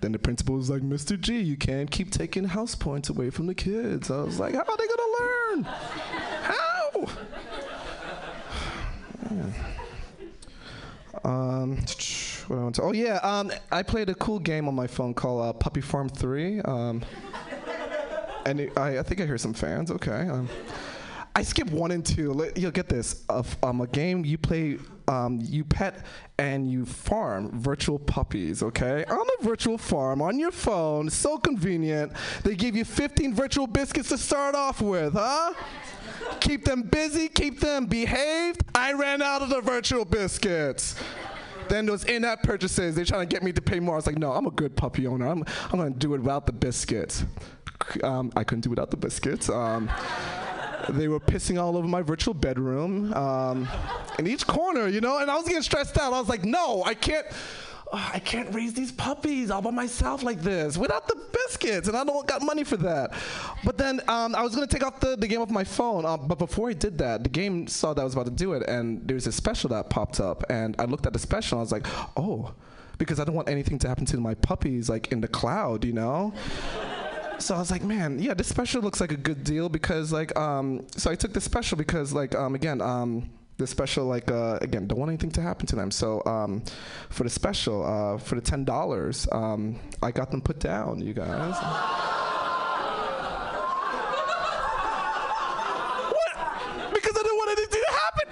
Then the principal was like, Mr. G, you can't keep taking house points away from the kids. I was like, how are they gonna learn? How? Um, what I want to? Oh yeah, um, I played a cool game on my phone called uh, Puppy Farm Three. Um, and it, I, I think I hear some fans. Okay. Um, I skipped one and two. You'll get this. Um, a game you play, um, you pet and you farm virtual puppies. Okay, on a virtual farm on your phone. So convenient. They give you 15 virtual biscuits to start off with, huh? keep them busy, keep them behaved. I ran out of the virtual biscuits. Then those in-app purchases, they're trying to get me to pay more. I was like, no, I'm a good puppy owner. I'm, I'm gonna do it without the biscuits. Um, I couldn't do without the biscuits. Um, they were pissing all over my virtual bedroom, um, in each corner, you know. And I was getting stressed out. I was like, no, I can't. I can't raise these puppies all by myself like this without the biscuits, and I don't got money for that. But then um, I was gonna take off the, the game off my phone, uh, but before I did that, the game saw that I was about to do it, and there was a special that popped up, and I looked at the special, and I was like, oh, because I don't want anything to happen to my puppies like in the cloud, you know so I was like, man, yeah, this special looks like a good deal because like um, so I took the special because like um, again um, the special like uh, again don't want anything to happen to them. So um, for the special uh, for the ten dollars, um, I got them put down. You guys. what? Because I didn't want anything to happen.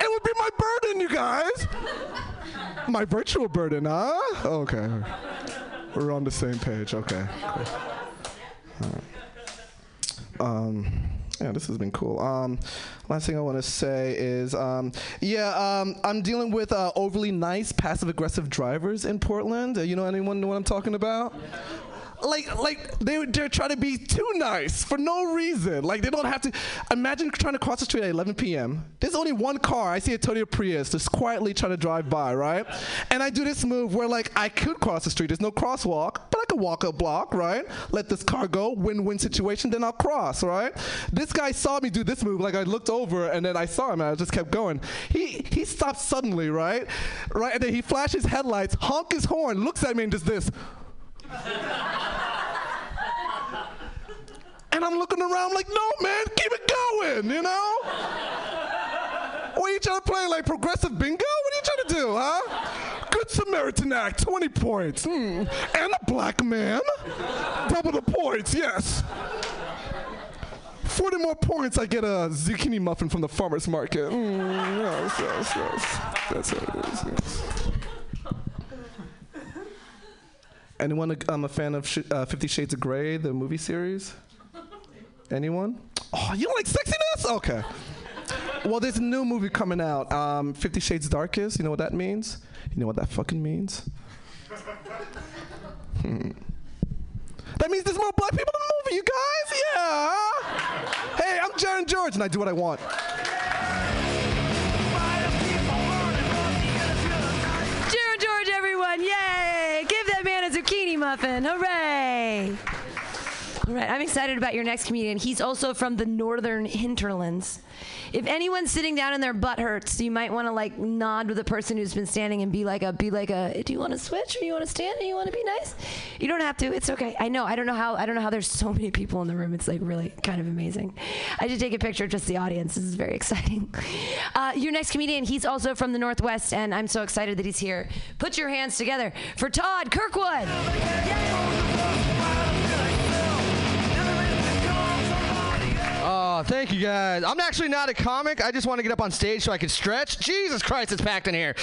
It would be my burden, you guys. My virtual burden, huh? Okay. We're on the same page. Okay. Cool. Um, yeah, this has been cool. Um, last thing I want to say is, um, yeah, um, I'm dealing with uh, overly nice, passive aggressive drivers in Portland. Uh, you know anyone know what I'm talking about? Like, like they they're trying to be too nice for no reason. Like they don't have to. Imagine trying to cross the street at 11 p.m. There's only one car. I see a Toyota Prius just quietly trying to drive by, right? And I do this move where like I could cross the street. There's no crosswalk, but I could walk a block, right? Let this car go. Win-win situation. Then I'll cross, right? This guy saw me do this move. Like I looked over and then I saw him and I just kept going. He he stopped suddenly, right? Right, and then he flashes headlights, honk his horn, looks at me and does this. And I'm looking around like, no, man, keep it going, you know? What are you trying to play, like progressive bingo? What are you trying to do, huh? Good Samaritan Act, 20 points. Hmm. And a black man. Double the points, yes. 40 more points, I get a zucchini muffin from the farmer's market. Mm, yes, yes, yes. That's how it is, yes. Anyone um, a fan of sh- uh, Fifty Shades of Grey, the movie series? Anyone? Oh, you don't like sexiness? Okay. Well, there's a new movie coming out, um, Fifty Shades Darkest. You know what that means? You know what that fucking means? Hmm. That means there's more black people in the movie, you guys? Yeah. Hey, I'm Jaron George, and I do what I want. Jaron George, everyone. Yay! Give that man a zucchini muffin. Hooray! All right, I'm excited about your next comedian. He's also from the northern hinterlands. If anyone's sitting down and their butt hurts, you might want to like nod with the person who's been standing and be like a be like a do you want to switch or you want to stand or you want to be nice? You don't have to. It's okay. I know. I don't know how I don't know how there's so many people in the room. It's like really kind of amazing. I did take a picture of just the audience. This is very exciting. Uh, your next comedian, he's also from the Northwest, and I'm so excited that he's here. Put your hands together for Todd Kirkwood. Oh, thank you guys. I'm actually not a comic. I just want to get up on stage so I can stretch. Jesus Christ, it's packed in here.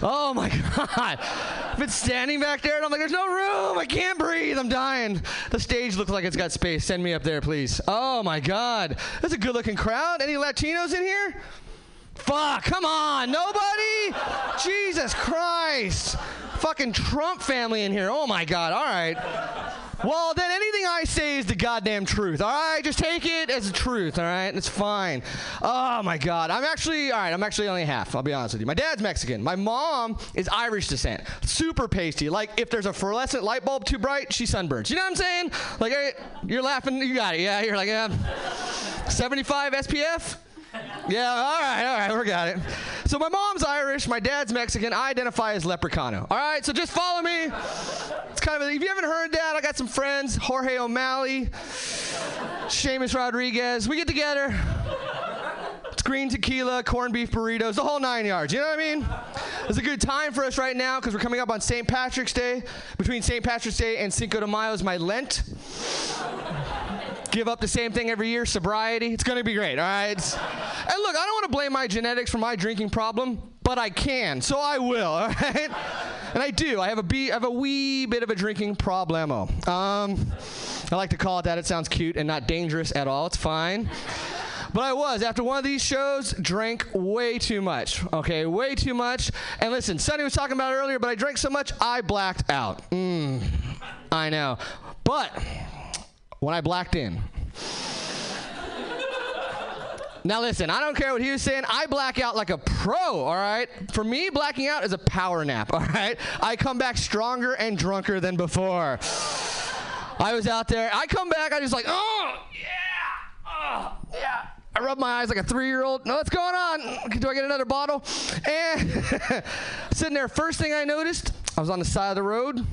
Oh my God. I've been standing back there and I'm like, there's no room. I can't breathe. I'm dying. The stage looks like it's got space. Send me up there, please. Oh my God. That's a good looking crowd. Any Latinos in here? Fuck, come on. Nobody? Jesus Christ. Fucking Trump family in here. Oh my God. All right. Well, then anything I say is the goddamn truth. All right, just take it as the truth. All right, it's fine. Oh my God, I'm actually all right. I'm actually only half. I'll be honest with you. My dad's Mexican. My mom is Irish descent. Super pasty. Like if there's a fluorescent light bulb too bright, she sunburns. You know what I'm saying? Like you're laughing. You got it. Yeah, you're like yeah. 75 SPF. Yeah, all right, all right, we got it. So my mom's Irish, my dad's Mexican. I identify as Leprechaun. All right, so just follow me. It's kind of a, if you haven't heard that, I got some friends, Jorge O'Malley, Seamus Rodriguez. We get together. It's green tequila, corned beef burritos, the whole nine yards. You know what I mean? It's a good time for us right now because we're coming up on St. Patrick's Day. Between St. Patrick's Day and Cinco de Mayo is my Lent give up the same thing every year, sobriety. It's going to be great, all right? And look, I don't want to blame my genetics for my drinking problem, but I can, so I will, all right? And I do. I have a, be- I have a wee bit of a drinking problemo. Um, I like to call it that. It sounds cute and not dangerous at all. It's fine. But I was, after one of these shows, drank way too much. Okay, way too much. And listen, Sonny was talking about earlier, but I drank so much, I blacked out. Mm, I know. But when I blacked in. Now listen, I don't care what he was saying. I black out like a pro, all right? For me, blacking out is a power nap, all right? I come back stronger and drunker than before. I was out there. I come back, I just like, oh, yeah, oh, yeah. I rub my eyes like a three-year-old. No, what's going on? Do I get another bottle? And sitting there, first thing I noticed, I was on the side of the road.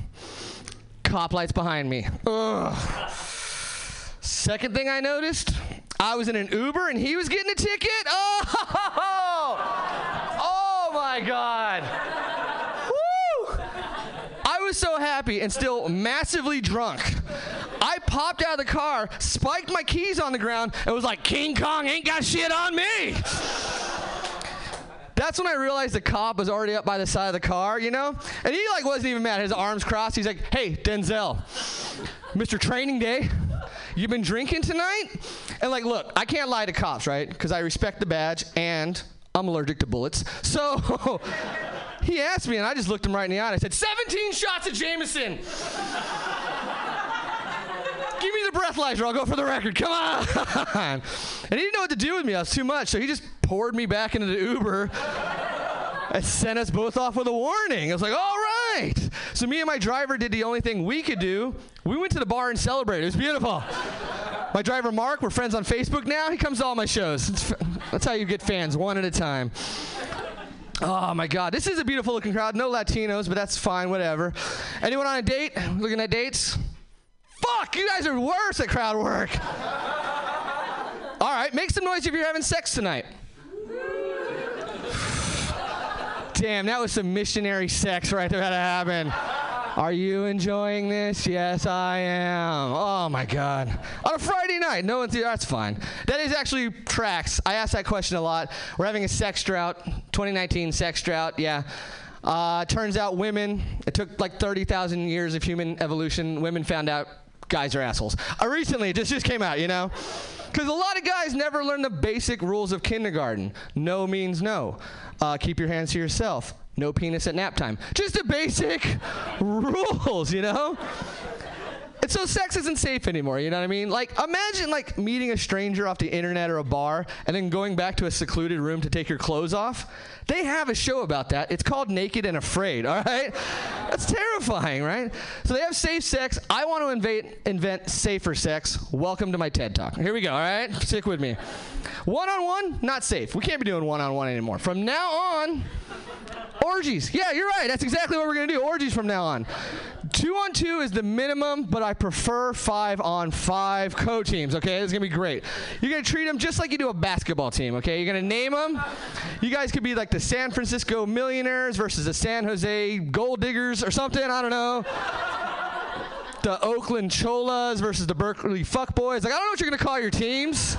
Cop lights behind me. Ugh. Second thing I noticed, I was in an Uber and he was getting a ticket. Oh, oh my God. Woo! I was so happy and still massively drunk. I popped out of the car, spiked my keys on the ground, and was like, King Kong ain't got shit on me. That's when I realized the cop was already up by the side of the car, you know? And he like wasn't even mad. His arms crossed. He's like, "Hey, Denzel, Mr. Training Day, you've been drinking tonight?" And like, look, I can't lie to cops, right? Because I respect the badge and I'm allergic to bullets. So he asked me, and I just looked him right in the eye. And I said, "17 shots of Jameson." Give me the breathalyzer. I'll go for the record. Come on. and he didn't know what to do with me. I was too much. So he just poured me back into the Uber and sent us both off with a warning. I was like, all right. So me and my driver did the only thing we could do. We went to the bar and celebrated. It was beautiful. My driver Mark, we're friends on Facebook now. He comes to all my shows. It's, that's how you get fans, one at a time. Oh my God, this is a beautiful looking crowd. No Latinos, but that's fine, whatever. Anyone on a date? Looking at dates? Fuck, you guys are worse at crowd work. All right, make some noise if you're having sex tonight. Damn, that was some missionary sex right there that happened. Are you enjoying this? Yes, I am. Oh my God. On a Friday night, no one's here. That's fine. That is actually tracks. I ask that question a lot. We're having a sex drought, 2019 sex drought. Yeah. Uh, turns out women, it took like 30,000 years of human evolution. Women found out guys are assholes. Uh, recently, just, just came out, you know? Because a lot of guys never learn the basic rules of kindergarten. No means no. Uh, keep your hands to yourself. No penis at nap time. Just the basic rules, you know? And so sex isn't safe anymore, you know what I mean? Like imagine like meeting a stranger off the internet or a bar and then going back to a secluded room to take your clothes off. They have a show about that. It's called Naked and Afraid, all right? That's terrifying, right? So they have safe sex. I want to invent invent safer sex. Welcome to my TED Talk. Here we go, all right? Stick with me. One on one, not safe. We can't be doing one on one anymore. From now on, orgies. Yeah, you're right. That's exactly what we're going to do. Orgies from now on. Two on two is the minimum, but I prefer five on five co teams, okay? It's going to be great. You're going to treat them just like you do a basketball team, okay? You're going to name them. You guys could be like the San Francisco Millionaires versus the San Jose Gold Diggers or something. I don't know. The Oakland Cholas versus the Berkeley Fuckboys. Like, I don't know what you're going to call your teams.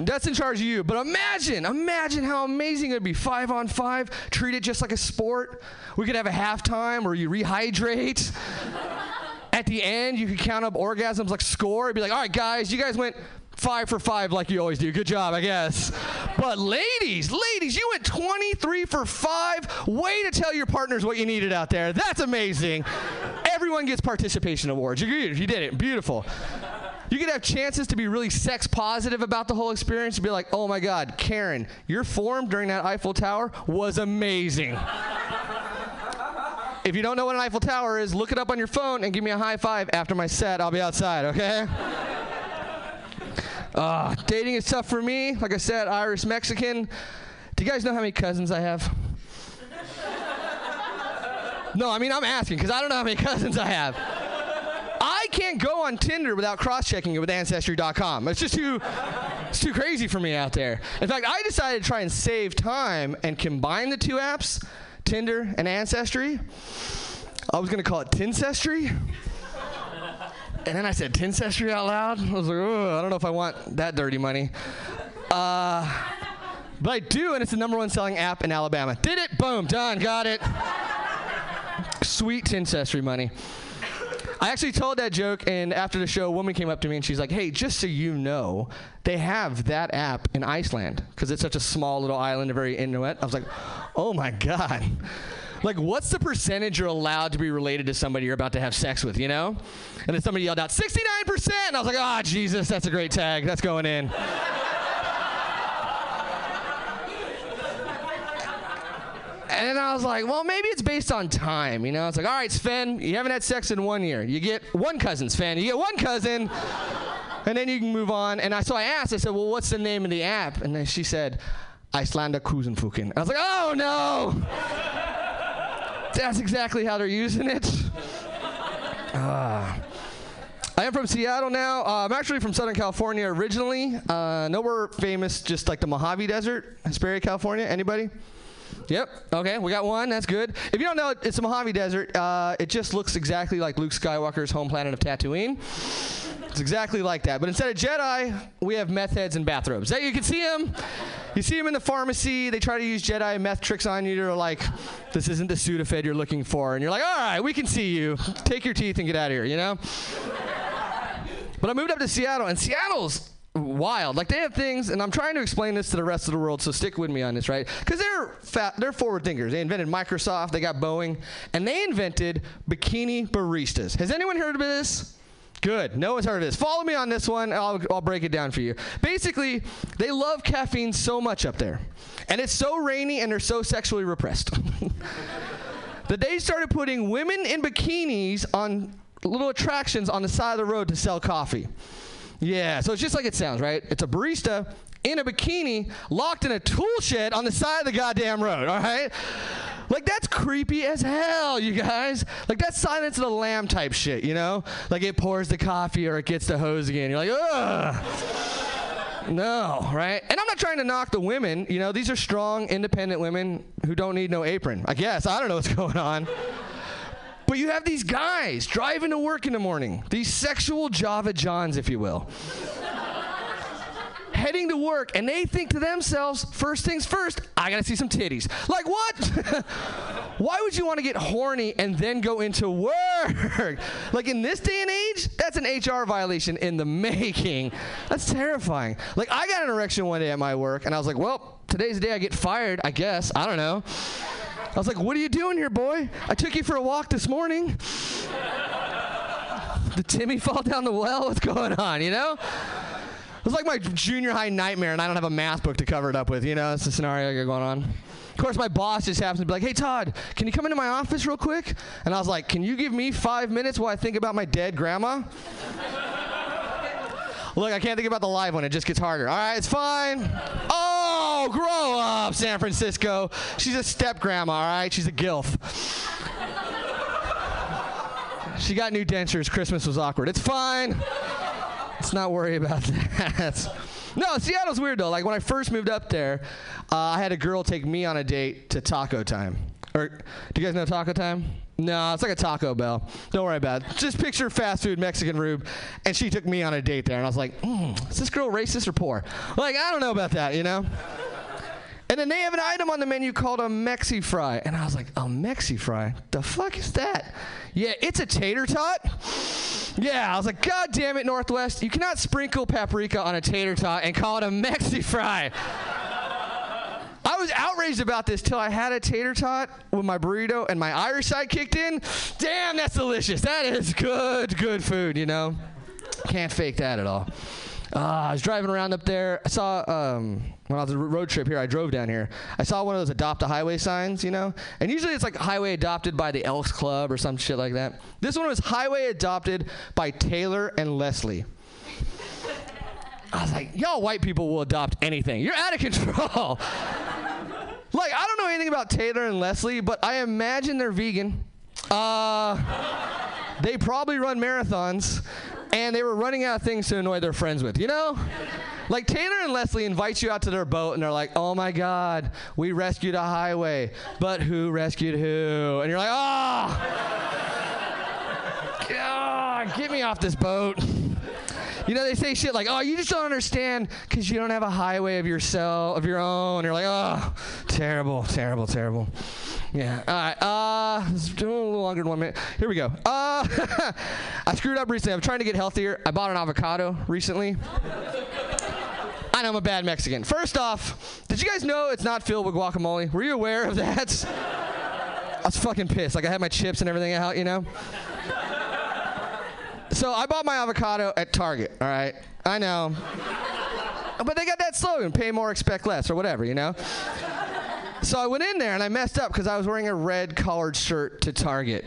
That's in charge of you. But imagine, imagine how amazing it would be. Five on five, treat it just like a sport. We could have a halftime where you rehydrate. At the end, you could count up orgasms like score. It'd be like, all right, guys, you guys went five for five like you always do. Good job, I guess. But ladies, ladies, you went 23 for five. Way to tell your partners what you needed out there. That's amazing. Everyone gets participation awards. You, you did it. Beautiful. You could have chances to be really sex positive about the whole experience and be like, oh my God, Karen, your form during that Eiffel Tower was amazing. if you don't know what an Eiffel Tower is, look it up on your phone and give me a high five after my set. I'll be outside, okay? Uh, dating is tough for me. Like I said, Irish Mexican. Do you guys know how many cousins I have? no, I mean, I'm asking because I don't know how many cousins I have. I can't go on Tinder without cross-checking it with Ancestry.com. It's just too, it's too crazy for me out there. In fact, I decided to try and save time and combine the two apps, Tinder and Ancestry. I was gonna call it Tincestry. And then I said Tincestry out loud. I was like, I don't know if I want that dirty money. Uh, but I do, and it's the number one selling app in Alabama. Did it? Boom, done, got it. Sweet Tincestry money. I actually told that joke, and after the show, a woman came up to me and she's like, "Hey, just so you know, they have that app in Iceland because it's such a small little island, a very Inuit." I was like, "Oh my god." Like, what's the percentage you're allowed to be related to somebody you're about to have sex with, you know? And then somebody yelled out, 69%! And I was like, ah, oh, Jesus, that's a great tag. That's going in. And then I was like, well, maybe it's based on time. You know, it's like, all right, Sven, you haven't had sex in one year. You get one cousin, Sven. You get one cousin, and then you can move on. And I, so I asked, I said, well, what's the name of the app? And then she said, Islander Kusenfuken. I was like, oh no! That's exactly how they're using it. Uh, I am from Seattle now. Uh, I'm actually from Southern California originally. Uh, nowhere famous, just like the Mojave Desert, Hesperia, California. Anybody? Yep. Okay, we got one. That's good. If you don't know, it's the Mojave Desert. Uh, it just looks exactly like Luke Skywalker's home planet of Tatooine. It's exactly like that. But instead of Jedi, we have meth heads in bathrobes. That you can see them. You see them in the pharmacy. They try to use Jedi meth tricks on you. They're like, "This isn't the Sudafed you're looking for," and you're like, "All right, we can see you. Take your teeth and get out of here." You know. But I moved up to Seattle, and Seattle's wild. Like they have things, and I'm trying to explain this to the rest of the world. So stick with me on this, right? Because they're fat, they're forward thinkers. They invented Microsoft, they got Boeing, and they invented bikini baristas. Has anyone heard of this? Good. No one's heard of this. Follow me on this one. I'll, I'll break it down for you. Basically, they love caffeine so much up there, and it's so rainy, and they're so sexually repressed. that they started putting women in bikinis on little attractions on the side of the road to sell coffee. Yeah, so it's just like it sounds, right? It's a barista in a bikini locked in a tool shed on the side of the goddamn road, all right? Like that's creepy as hell, you guys. Like that's Silence of the Lamb type shit, you know? Like it pours the coffee or it gets the hose again. You're like, ugh. No, right? And I'm not trying to knock the women. You know, these are strong, independent women who don't need no apron. I guess. I don't know what's going on. But you have these guys driving to work in the morning, these sexual Java Johns, if you will. Heading to work, and they think to themselves, first things first, I gotta see some titties. Like, what? Why would you wanna get horny and then go into work? like, in this day and age, that's an HR violation in the making. That's terrifying. Like, I got an erection one day at my work, and I was like, well, today's the day I get fired, I guess. I don't know. I was like, What are you doing here, boy? I took you for a walk this morning. Did Timmy fall down the well? What's going on, you know? It was like my junior high nightmare, and I don't have a math book to cover it up with, you know? It's the scenario going on. Of course, my boss just happens to be like, hey, Todd, can you come into my office real quick? And I was like, can you give me five minutes while I think about my dead grandma? Look, I can't think about the live one. It just gets harder. All right, it's fine. Oh, grow up, San Francisco. She's a step grandma, all right? She's a gilf. She got new dentures. Christmas was awkward. It's fine. Let's not worry about that. No, Seattle's weird though. Like when I first moved up there, uh, I had a girl take me on a date to Taco Time. Or do you guys know Taco Time? No, it's like a Taco Bell. Don't worry about it. Just picture fast food Mexican rube, and she took me on a date there, and I was like, mm, is this girl racist or poor? Like I don't know about that, you know. And then they have an item on the menu called a Mexi Fry. And I was like, a Mexi Fry? The fuck is that? Yeah, it's a tater tot. Yeah, I was like, God damn it, Northwest. You cannot sprinkle paprika on a tater tot and call it a Mexi Fry. I was outraged about this till I had a tater tot with my burrito and my Irish side kicked in. Damn, that's delicious. That is good, good food, you know? Can't fake that at all. Uh, I was driving around up there. I saw um, when I was on a road trip here. I drove down here. I saw one of those adopt a highway signs, you know. And usually it's like highway adopted by the Elks Club or some shit like that. This one was highway adopted by Taylor and Leslie. I was like, y'all white people will adopt anything. You're out of control. like I don't know anything about Taylor and Leslie, but I imagine they're vegan. Uh, they probably run marathons and they were running out of things to annoy their friends with, you know? Like Taylor and Leslie invite you out to their boat and they're like, oh my God, we rescued a highway. But who rescued who? And you're like, oh, God, get me off this boat. You know, they say shit like, oh, you just don't understand because you don't have a highway of yourself, of your own. You're like, oh, terrible, terrible, terrible. Yeah. All right. Uh, let's a little longer than one minute. Here we go. Uh, I screwed up recently. I'm trying to get healthier. I bought an avocado recently. I know I'm a bad Mexican. First off, did you guys know it's not filled with guacamole? Were you aware of that? I was fucking pissed. Like I had my chips and everything out, you know. So I bought my avocado at Target. All right. I know. But they got that slogan: "Pay more, expect less," or whatever, you know. So I went in there and I messed up because I was wearing a red collared shirt to Target.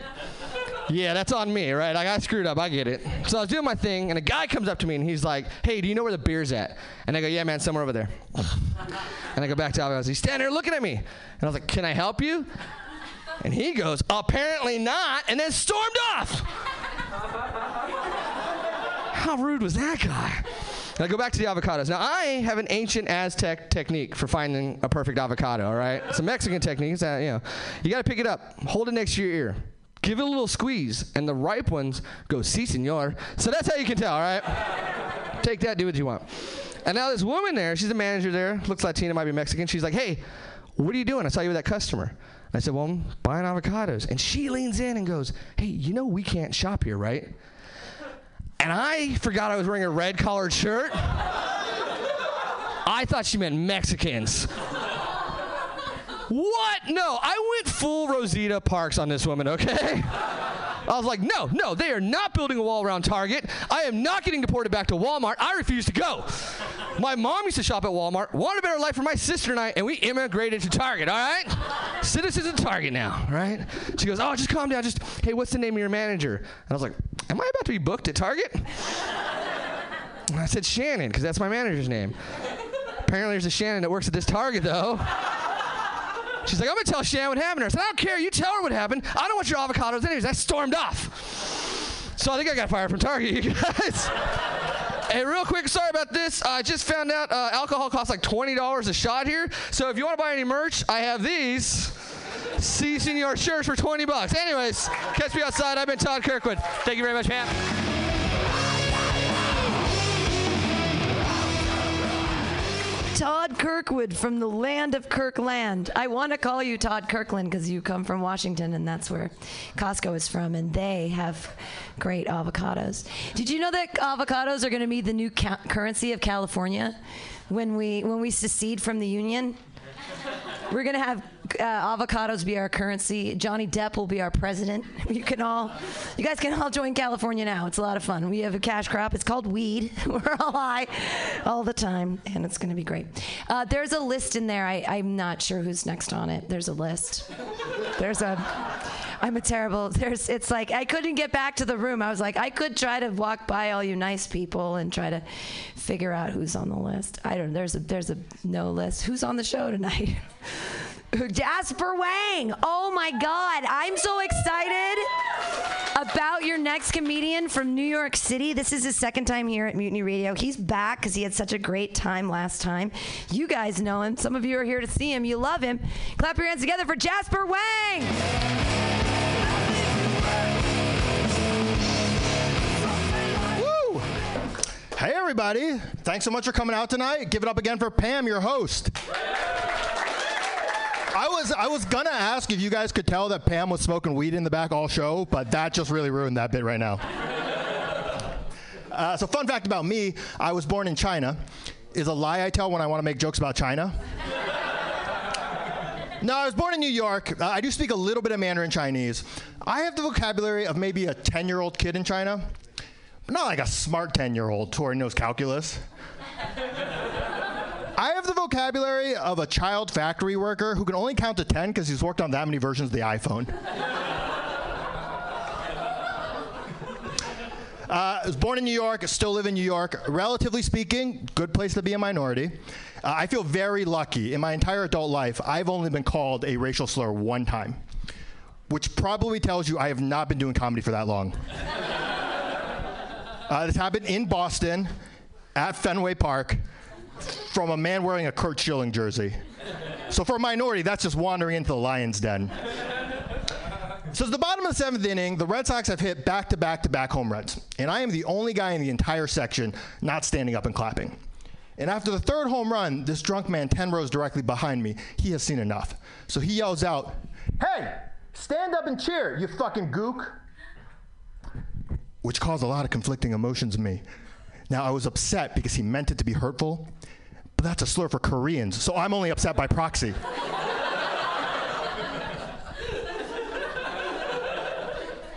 Yeah, that's on me, right? I screwed up. I get it. So I was doing my thing, and a guy comes up to me and he's like, "Hey, do you know where the beer's at?" And I go, "Yeah, man, somewhere over there." and I go back to Alvin. He's standing there looking at me, and I was like, "Can I help you?" And he goes, "Apparently not," and then stormed off. how rude was that guy? Now go back to the avocados. Now I have an ancient Aztec technique for finding a perfect avocado. All right, it's a Mexican technique. It's that, uh, you know, you got to pick it up, hold it next to your ear, give it a little squeeze, and the ripe ones go si senor. So that's how you can tell. All right, take that, do what you want. And now this woman there, she's a manager there, looks Latina, might be Mexican. She's like, hey, what are you doing? I saw you with that customer. I said, well, I'm buying avocados. And she leans in and goes, hey, you know we can't shop here, right? And I forgot I was wearing a red collared shirt. I thought she meant Mexicans. What? No, I went full Rosita Parks on this woman, okay? I was like, no, no, they are not building a wall around Target. I am not getting deported back to Walmart. I refuse to go. My mom used to shop at Walmart, wanted a better life for my sister and I, and we immigrated to Target, all right? Citizens of Target now, right? She goes, oh, just calm down. Just, hey, what's the name of your manager? And I was like, am I about to be booked at Target? And I said Shannon, because that's my manager's name. Apparently there's a Shannon that works at this Target, though. She's like, I'm gonna tell Shannon what happened. I said, I don't care. You tell her what happened. I don't want your avocados anyways. I stormed off. So I think I got fired from Target, you guys. Hey, real quick, sorry about this. I just found out uh, alcohol costs like $20 a shot here. So if you want to buy any merch, I have these. Si Senor shirts for 20 bucks. Anyways, catch me outside. I've been Todd Kirkwood. Thank you very much, Pam. Todd Kirkwood from the land of Kirkland. I want to call you Todd Kirkland because you come from Washington and that's where Costco is from, and they have great avocados. Did you know that avocados are going to be the new ca- currency of California when we when we secede from the union? We're gonna have uh, avocados be our currency. Johnny Depp will be our president. You can all, you guys can all join California now. It's a lot of fun. We have a cash crop. It's called weed. We're all high all the time, and it's gonna be great. Uh, there's a list in there. I, I'm not sure who's next on it. There's a list. There's a. I'm a terrible. There's. It's like I couldn't get back to the room. I was like, I could try to walk by all you nice people and try to figure out who's on the list. I don't. Know. There's a. There's a no list. Who's on the show tonight? Jasper Wang. Oh my God. I'm so excited about your next comedian from New York City. This is his second time here at Mutiny Radio. He's back because he had such a great time last time. You guys know him. Some of you are here to see him. You love him. Clap your hands together for Jasper Wang. Woo! Hey, everybody. Thanks so much for coming out tonight. Give it up again for Pam, your host. I was I was gonna ask if you guys could tell that Pam was smoking weed in the back all show, but that just really ruined that bit right now. Uh, so, fun fact about me: I was born in China. Is a lie I tell when I want to make jokes about China. No, I was born in New York. Uh, I do speak a little bit of Mandarin Chinese. I have the vocabulary of maybe a 10 year old kid in China, but not like a smart 10 year old who already knows calculus. I have the vocabulary of a child factory worker who can only count to 10 because he's worked on that many versions of the iPhone. Uh, I was born in New York, still live in New York. Relatively speaking, good place to be a minority. Uh, I feel very lucky. In my entire adult life, I've only been called a racial slur one time, which probably tells you I have not been doing comedy for that long. Uh, this happened in Boston at Fenway Park from a man wearing a Curt Schilling jersey. So for a minority, that's just wandering into the lion's den. So it's the bottom of the seventh inning. The Red Sox have hit back to back to back home runs. And I am the only guy in the entire section not standing up and clapping. And after the third home run, this drunk man 10 rows directly behind me, he has seen enough. So he yells out, Hey, stand up and cheer, you fucking gook. Which caused a lot of conflicting emotions in me. Now, I was upset because he meant it to be hurtful, but that's a slur for Koreans, so I'm only upset by proxy.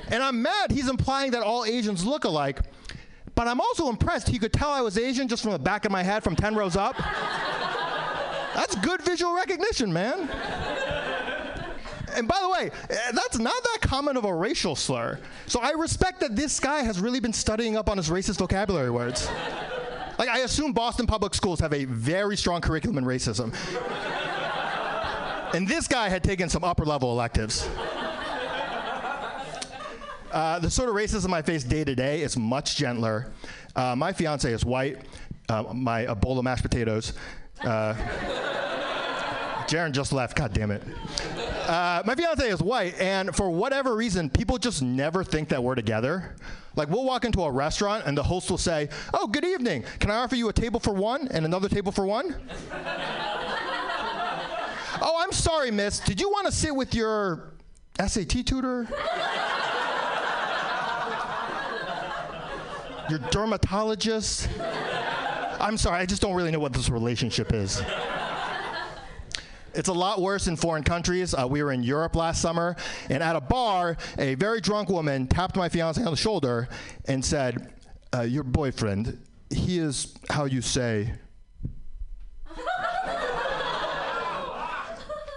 and I'm mad he's implying that all Asians look alike, but I'm also impressed he could tell I was Asian just from the back of my head from 10 rows up. That's good visual recognition, man. And by the way, eh, that's not that common of a racial slur. So I respect that this guy has really been studying up on his racist vocabulary words. Like, I assume Boston public schools have a very strong curriculum in racism. and this guy had taken some upper level electives. Uh, the sort of racism I face day to day is much gentler. Uh, my fiance is white. Uh, my a bowl of mashed potatoes. Uh, Jaron just left. God damn it. Uh, my fiance is white, and for whatever reason, people just never think that we're together. Like, we'll walk into a restaurant, and the host will say, Oh, good evening. Can I offer you a table for one and another table for one? oh, I'm sorry, miss. Did you want to sit with your SAT tutor? your dermatologist? I'm sorry, I just don't really know what this relationship is. It's a lot worse in foreign countries. Uh, we were in Europe last summer, and at a bar, a very drunk woman tapped my fiance on the shoulder and said, uh, Your boyfriend, he is how you say.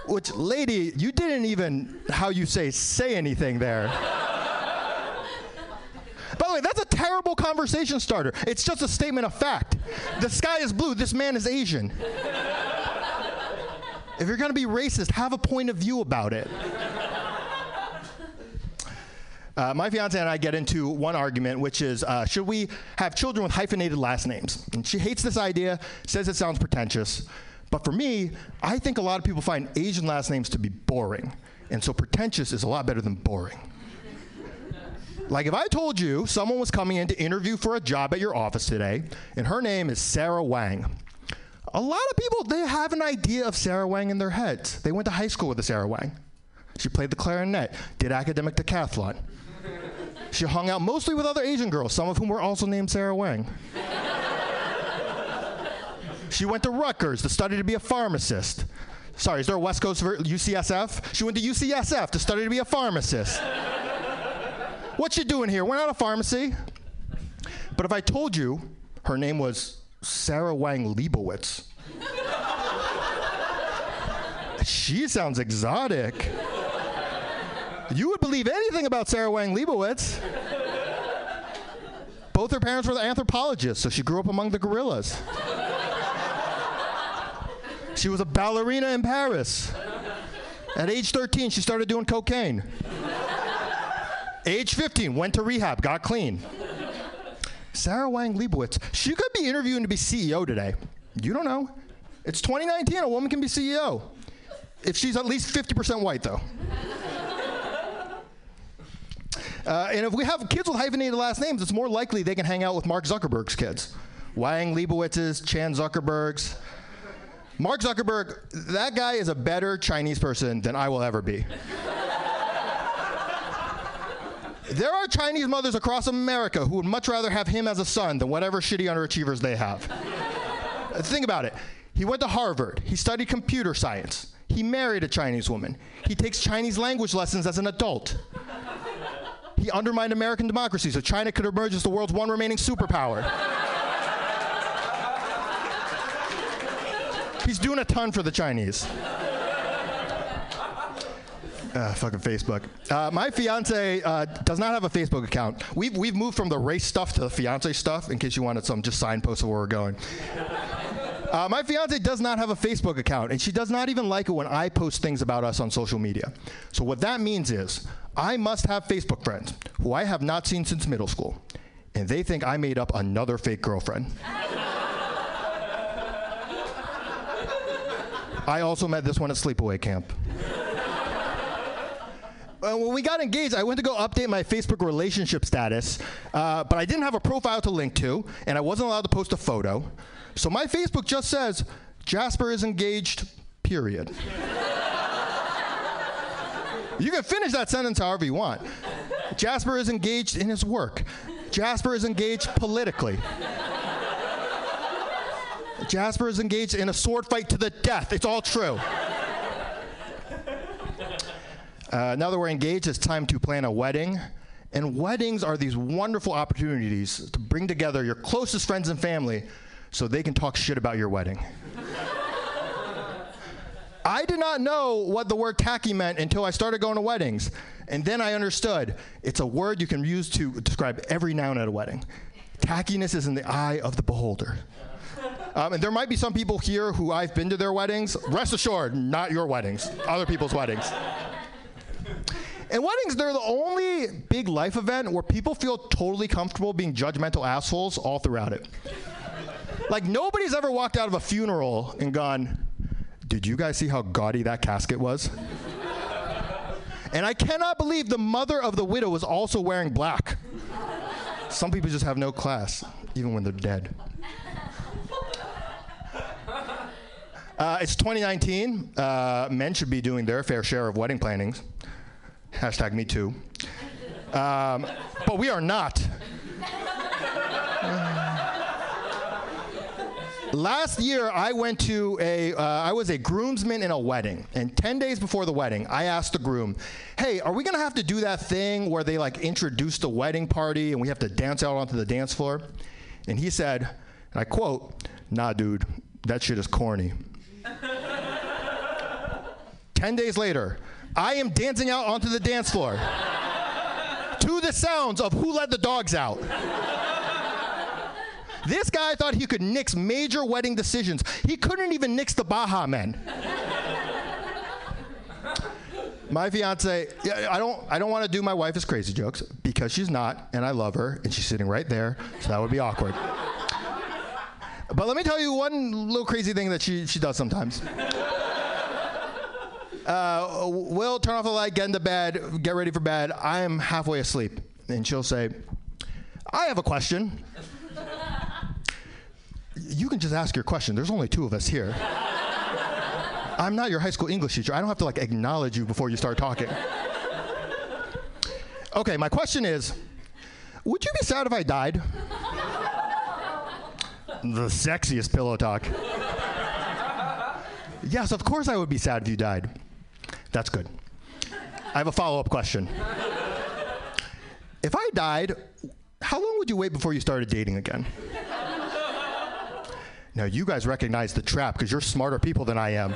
Which, lady, you didn't even, how you say, say anything there. By the way, that's a terrible conversation starter. It's just a statement of fact. The sky is blue, this man is Asian. If you're going to be racist, have a point of view about it. Uh, my fiance and I get into one argument, which is uh, should we have children with hyphenated last names? And she hates this idea, says it sounds pretentious. But for me, I think a lot of people find Asian last names to be boring. And so pretentious is a lot better than boring. Like if I told you someone was coming in to interview for a job at your office today, and her name is Sarah Wang. A lot of people they have an idea of Sarah Wang in their heads. They went to high school with a Sarah Wang. She played the clarinet, did academic decathlon. She hung out mostly with other Asian girls, some of whom were also named Sarah Wang. she went to Rutgers to study to be a pharmacist. Sorry, is there a West Coast UCSF? She went to UCSF to study to be a pharmacist. What you doing here? We're not a pharmacy. But if I told you her name was Sarah Wang Leibowitz, she sounds exotic. You would believe anything about Sarah Wang Leibowitz. Both her parents were anthropologists, so she grew up among the gorillas. She was a ballerina in Paris. At age 13, she started doing cocaine. Age 15, went to rehab, got clean. Sarah Wang Leibowitz, she could be interviewing to be CEO today. You don't know. It's 2019, a woman can be CEO. If she's at least 50% white, though. Uh, and if we have kids with hyphenated last names, it's more likely they can hang out with Mark Zuckerberg's kids. Wang Leibowitz's, Chan Zuckerberg's. Mark Zuckerberg, that guy is a better Chinese person than I will ever be. There are Chinese mothers across America who would much rather have him as a son than whatever shitty underachievers they have. Think about it. He went to Harvard. He studied computer science. He married a Chinese woman. He takes Chinese language lessons as an adult. He undermined American democracy so China could emerge as the world's one remaining superpower. He's doing a ton for the Chinese. Uh, fucking Facebook. Uh, my fiance uh, does not have a Facebook account. We've, we've moved from the race stuff to the fiance stuff, in case you wanted some just signposts of where we're going. Uh, my fiance does not have a Facebook account, and she does not even like it when I post things about us on social media. So, what that means is, I must have Facebook friends who I have not seen since middle school, and they think I made up another fake girlfriend. I also met this one at sleepaway camp. Uh, when we got engaged, I went to go update my Facebook relationship status, uh, but I didn't have a profile to link to, and I wasn't allowed to post a photo. So my Facebook just says, Jasper is engaged, period. you can finish that sentence however you want. Jasper is engaged in his work. Jasper is engaged politically. Jasper is engaged in a sword fight to the death. It's all true. Uh, now that we're engaged, it's time to plan a wedding. And weddings are these wonderful opportunities to bring together your closest friends and family so they can talk shit about your wedding. I did not know what the word tacky meant until I started going to weddings. And then I understood it's a word you can use to describe every noun at a wedding. Tackiness is in the eye of the beholder. Um, and there might be some people here who I've been to their weddings. Rest assured, not your weddings, other people's weddings. And weddings, they're the only big life event where people feel totally comfortable being judgmental assholes all throughout it. like, nobody's ever walked out of a funeral and gone, Did you guys see how gaudy that casket was? and I cannot believe the mother of the widow was also wearing black. Some people just have no class, even when they're dead. Uh, it's 2019. Uh, men should be doing their fair share of wedding plannings. Hashtag me too. Um, but we are not. Last year, I went to a. Uh, I was a groomsman in a wedding, and ten days before the wedding, I asked the groom, "Hey, are we gonna have to do that thing where they like introduce the wedding party and we have to dance out onto the dance floor?" And he said, and I quote, "Nah, dude, that shit is corny." Ten days later, I am dancing out onto the dance floor to the sounds of Who Let the Dogs Out. This guy thought he could nix major wedding decisions. He couldn't even nix the Baha Men. My fiance, I don't, I don't want to do my wife is crazy jokes because she's not, and I love her, and she's sitting right there, so that would be awkward. But let me tell you one little crazy thing that she, she does sometimes. Uh, we'll turn off the light, get into bed, get ready for bed. I am halfway asleep, and she'll say, "I have a question." you can just ask your question. There's only two of us here. I'm not your high school English teacher. I don't have to like acknowledge you before you start talking. Okay, my question is Would you be sad if I died? the sexiest pillow talk. yes, of course I would be sad if you died. That's good. I have a follow up question. If I died, how long would you wait before you started dating again? Now, you guys recognize the trap because you're smarter people than I am.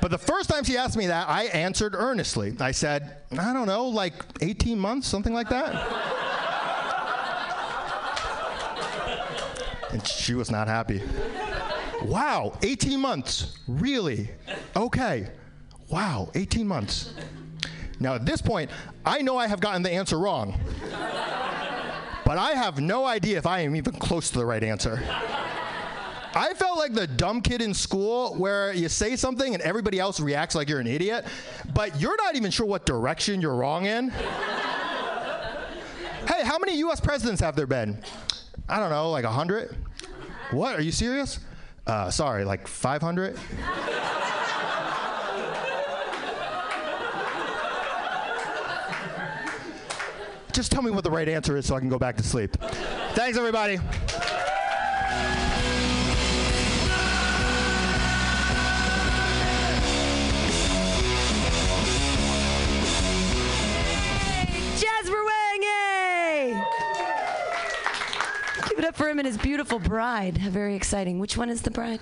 but the first time she asked me that, I answered earnestly. I said, I don't know, like 18 months, something like that. and she was not happy. Wow, 18 months. Really? Okay. Wow, 18 months. Now, at this point, I know I have gotten the answer wrong but I have no idea if I am even close to the right answer. I felt like the dumb kid in school where you say something and everybody else reacts like you're an idiot, but you're not even sure what direction you're wrong in. hey, how many US presidents have there been? I don't know, like 100? What? Are you serious? Uh, sorry, like 500? Just tell me what the right answer is so I can go back to sleep. Thanks, everybody. Up for him and his beautiful bride. Very exciting. Which one is the bride?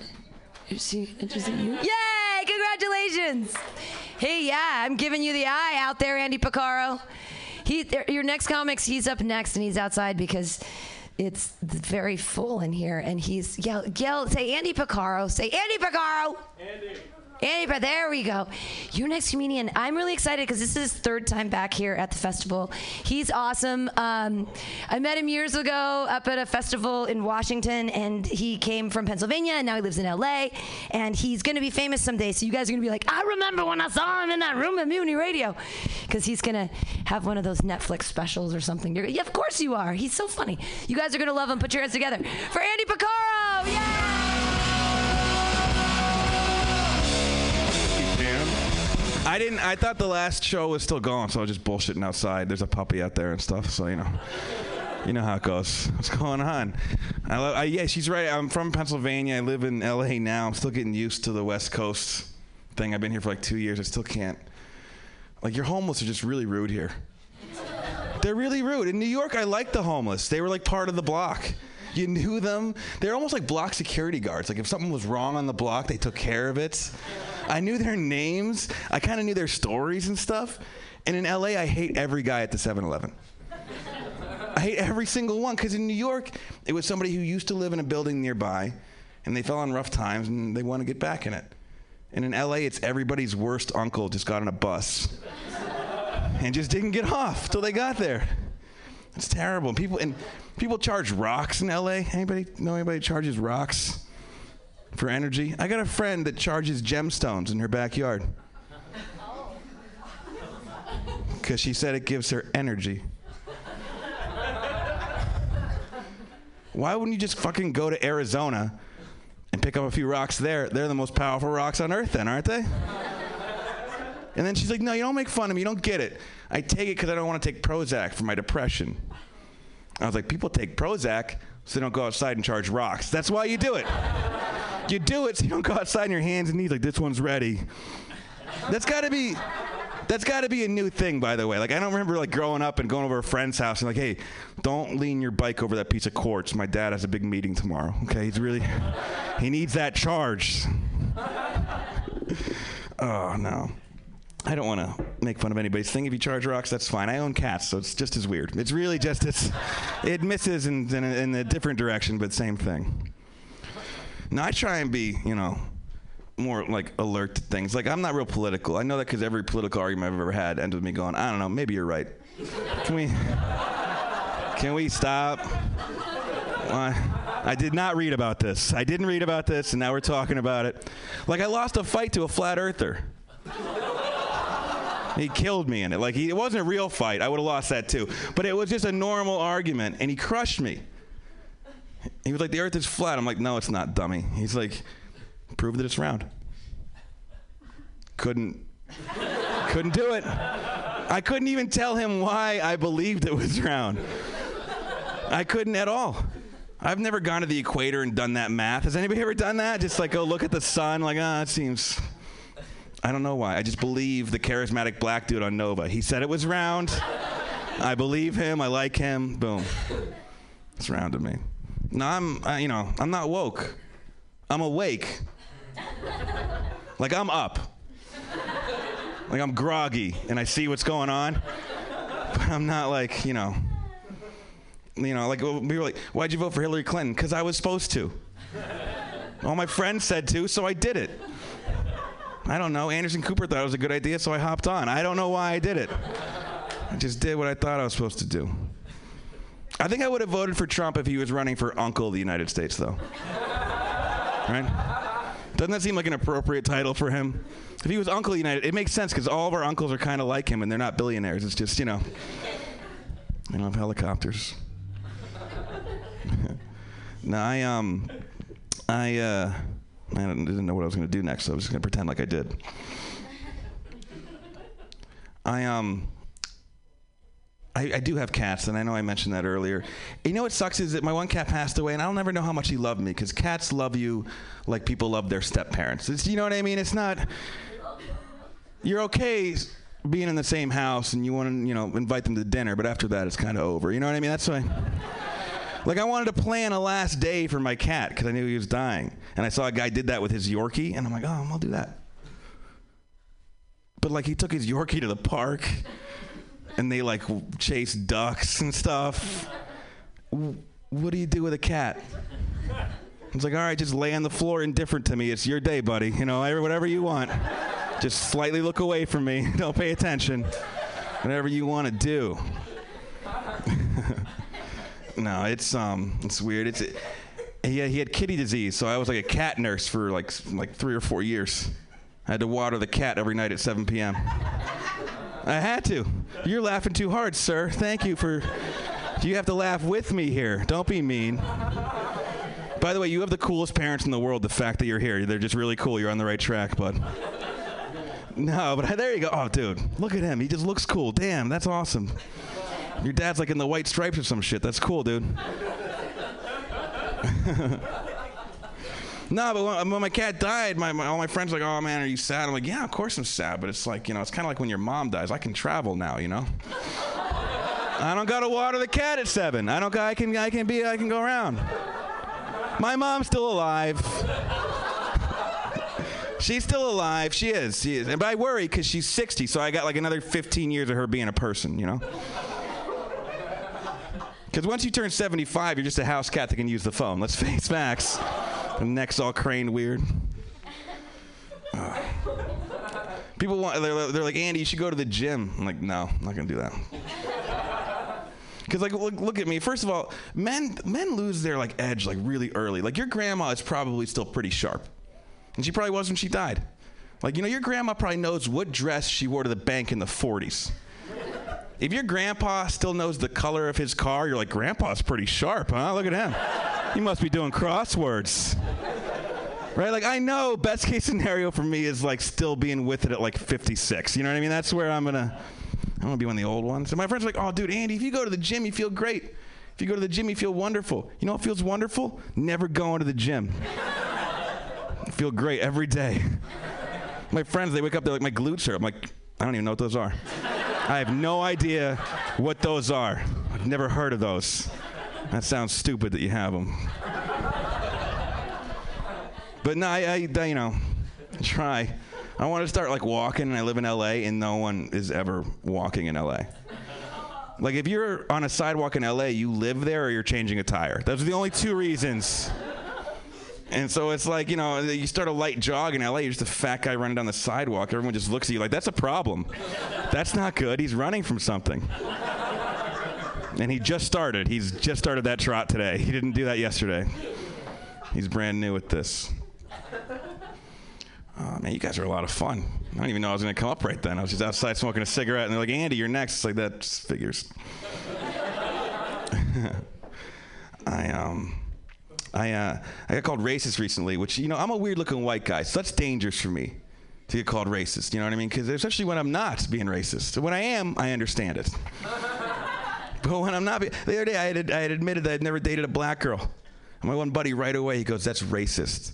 Is she interested in you? Yay! Congratulations! Hey, yeah, I'm giving you the eye out there, Andy Picaro. He, your next comics, he's up next and he's outside because it's very full in here. And he's yell, yell, say Andy Picaro, say Andy Picaro. Andy. Andy, there we go. Your next comedian. I'm really excited because this is his third time back here at the festival. He's awesome. Um, I met him years ago up at a festival in Washington, and he came from Pennsylvania, and now he lives in LA. And he's going to be famous someday. So you guys are going to be like, I remember when I saw him in that room at Mutiny Radio, because he's going to have one of those Netflix specials or something. You're, yeah, of course you are. He's so funny. You guys are going to love him. Put your hands together for Andy Picaro. I didn't. I thought the last show was still going, so I was just bullshitting outside. There's a puppy out there and stuff, so you know. You know how it goes. What's going on? I, love, I yeah, she's right. I'm from Pennsylvania. I live in LA now. I'm still getting used to the West Coast thing. I've been here for like two years. I still can't. Like your homeless are just really rude here. They're really rude. In New York, I like the homeless. They were like part of the block. You knew them. They're almost like block security guards. Like if something was wrong on the block, they took care of it. I knew their names. I kind of knew their stories and stuff. And in LA, I hate every guy at the 7 Eleven. I hate every single one because in New York, it was somebody who used to live in a building nearby and they fell on rough times and they want to get back in it. And in LA, it's everybody's worst uncle just got on a bus and just didn't get off till they got there. It's terrible. People and people charge rocks in LA. Anybody know anybody charges rocks for energy? I got a friend that charges gemstones in her backyard. Oh. Because she said it gives her energy. Why wouldn't you just fucking go to Arizona and pick up a few rocks there? They're the most powerful rocks on earth, then, aren't they? And then she's like, No, you don't make fun of me. You don't get it. I take it because I don't want to take Prozac for my depression. I was like, People take Prozac so they don't go outside and charge rocks. That's why you do it. You do it so you don't go outside on your hands and knees like, This one's ready. That's got to be. That's got to be a new thing, by the way. Like I don't remember like growing up and going over a friend's house and like, hey, don't lean your bike over that piece of quartz. My dad has a big meeting tomorrow. Okay, he's really, he needs that charge. oh no. I don't want to make fun of anybody's thing. If you charge rocks, that's fine. I own cats, so it's just as weird. It's really just it's, it misses in, in, a, in a different direction, but same thing. Now I try and be, you know, more like alert to things. Like I'm not real political. I know that because every political argument I've ever had ends with me going, I don't know, maybe you're right. Can we, can we stop? Why? I did not read about this. I didn't read about this, and now we're talking about it. Like I lost a fight to a flat earther. He killed me in it. Like he, it wasn't a real fight. I would have lost that too. But it was just a normal argument, and he crushed me. He was like, "The Earth is flat." I'm like, "No, it's not, dummy." He's like, "Prove that it's round." Couldn't. couldn't do it. I couldn't even tell him why I believed it was round. I couldn't at all. I've never gone to the equator and done that math. Has anybody ever done that? Just like oh, look at the sun, like, ah, it seems. I don't know why. I just believe the charismatic black dude on Nova. He said it was round. I believe him. I like him. Boom. It's round to me. No, I'm, uh, you know, I'm not woke. I'm awake. Like I'm up. Like I'm groggy and I see what's going on. But I'm not like, you know, you know, like we were like, why'd you vote for Hillary Clinton? Because I was supposed to. All my friends said to, so I did it. I don't know. Anderson Cooper thought it was a good idea, so I hopped on. I don't know why I did it. I just did what I thought I was supposed to do. I think I would have voted for Trump if he was running for Uncle of the United States, though. Right? Doesn't that seem like an appropriate title for him? If he was Uncle United, it makes sense because all of our uncles are kind of like him, and they're not billionaires. It's just you know, they don't have helicopters. no, I um, I uh, I didn't know what I was going to do next, so I was just going to pretend like I did. I um. I, I, do have cats, and I know I mentioned that earlier. You know what sucks is that my one cat passed away, and I'll never know how much he loved me because cats love you like people love their step parents. You know what I mean? It's not. You're okay being in the same house, and you want to, you know, invite them to dinner, but after that, it's kind of over. You know what I mean? That's why. Like I wanted to plan a last day for my cat because I knew he was dying, and I saw a guy did that with his Yorkie, and I'm like, oh, I'll do that. But like he took his Yorkie to the park and they like chase ducks and stuff. What do you do with a cat? It's like, all right, just lay on the floor, indifferent to me. It's your day, buddy. You know, whatever you want. Just slightly look away from me. Don't pay attention. Whatever you want to do. no, it's um, it's weird. It's he had, he had kitty disease, so I was like a cat nurse for like like three or four years. I had to water the cat every night at 7 p.m. I had to. You're laughing too hard, sir. Thank you for. You have to laugh with me here. Don't be mean. By the way, you have the coolest parents in the world. The fact that you're here, they're just really cool. You're on the right track, bud. No, but there you go. Oh, dude, look at him. He just looks cool. Damn, that's awesome. Your dad's like in the white stripes or some shit. That's cool, dude. No, but when, when, my cat died, my, my, all my friends were like, "Oh man, are you sad?" I'm like, "Yeah, of course I'm sad." But it's like, you know, it's kind of like when your mom dies. I can travel now, you know. I don't gotta water the cat at seven. I don't. I can. I can be. I can go around. My mom's still alive. She's still alive. She is. She is. And but I worry because she's 60, so I got like another 15 years of her being a person. You know. Because once you turn 75, you're just a house cat that can use the phone. Let's face facts. The neck's all craned weird. Uh, People want, they're, they're like, Andy, you should go to the gym. I'm like, no, I'm not gonna do that. Because like, look, look at me. First of all, men men lose their like edge like really early. Like your grandma is probably still pretty sharp, and she probably was when she died. Like you know, your grandma probably knows what dress she wore to the bank in the 40s. If your grandpa still knows the color of his car, you're like, Grandpa's pretty sharp, huh? Look at him. He must be doing crosswords. Right? Like, I know best case scenario for me is like still being with it at like 56. You know what I mean? That's where I'm gonna, I'm gonna be one of the old ones. And my friends are like, oh, dude, Andy, if you go to the gym, you feel great. If you go to the gym, you feel wonderful. You know what feels wonderful? Never going to the gym. Feel great every day. My friends, they wake up, they're like, my glutes hurt. I'm like, I don't even know what those are. I have no idea what those are. I've never heard of those. That sounds stupid that you have them. But no, I, I you know, try. I want to start like walking, and I live in LA, and no one is ever walking in LA. Like if you're on a sidewalk in LA, you live there or you're changing a tire. Those are the only two reasons. And so it's like, you know, you start a light jog in LA, you're just a fat guy running down the sidewalk. Everyone just looks at you like, that's a problem. That's not good. He's running from something. And he just started. He's just started that trot today. He didn't do that yesterday. He's brand new at this. Oh, man, you guys are a lot of fun. I don't even know I was going to come up right then. I was just outside smoking a cigarette, and they're like, Andy, you're next. It's like, that figures. I, um, I, uh, I got called racist recently, which, you know, I'm a weird looking white guy, so that's dangerous for me to get called racist. You know what I mean? Because especially when I'm not being racist. When I am, I understand it. but when I'm not, be- the other day I had, I had admitted that I'd never dated a black girl. And my one buddy right away, he goes, that's racist.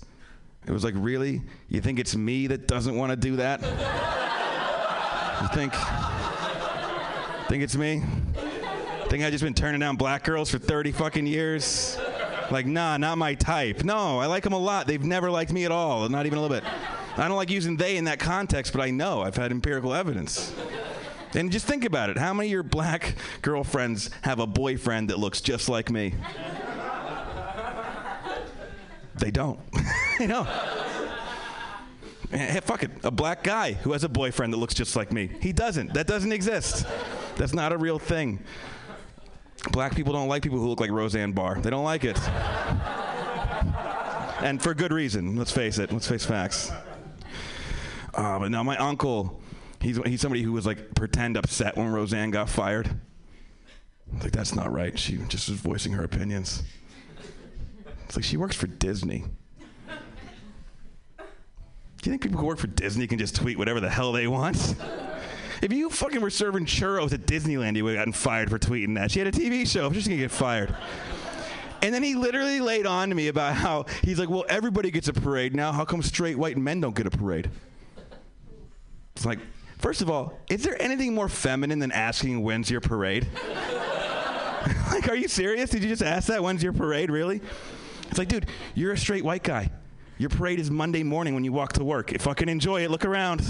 It was like, really? You think it's me that doesn't want to do that? you think? Think it's me? Think I've just been turning down black girls for 30 fucking years? Like, nah, not my type. No, I like them a lot. They've never liked me at all, not even a little bit. I don't like using they in that context, but I know. I've had empirical evidence. And just think about it. How many of your black girlfriends have a boyfriend that looks just like me? They don't. they don't. Hey, fuck it. A black guy who has a boyfriend that looks just like me. He doesn't. That doesn't exist. That's not a real thing. Black people don't like people who look like Roseanne Barr. They don't like it. and for good reason. Let's face it. Let's face facts. Uh, but now my uncle, he's he's somebody who was like pretend upset when Roseanne got fired. Like that's not right. She just was voicing her opinions. It's like she works for Disney. Do you think people who work for Disney can just tweet whatever the hell they want? If you fucking were serving churros at Disneyland, you would have gotten fired for tweeting that. She had a TV show. I'm just gonna get fired. And then he literally laid on to me about how he's like, well, everybody gets a parade now. How come straight white men don't get a parade? It's like, first of all, is there anything more feminine than asking when's your parade? like, are you serious? Did you just ask that? When's your parade? Really? It's like, dude, you're a straight white guy. Your parade is Monday morning when you walk to work. Fucking enjoy it. Look around.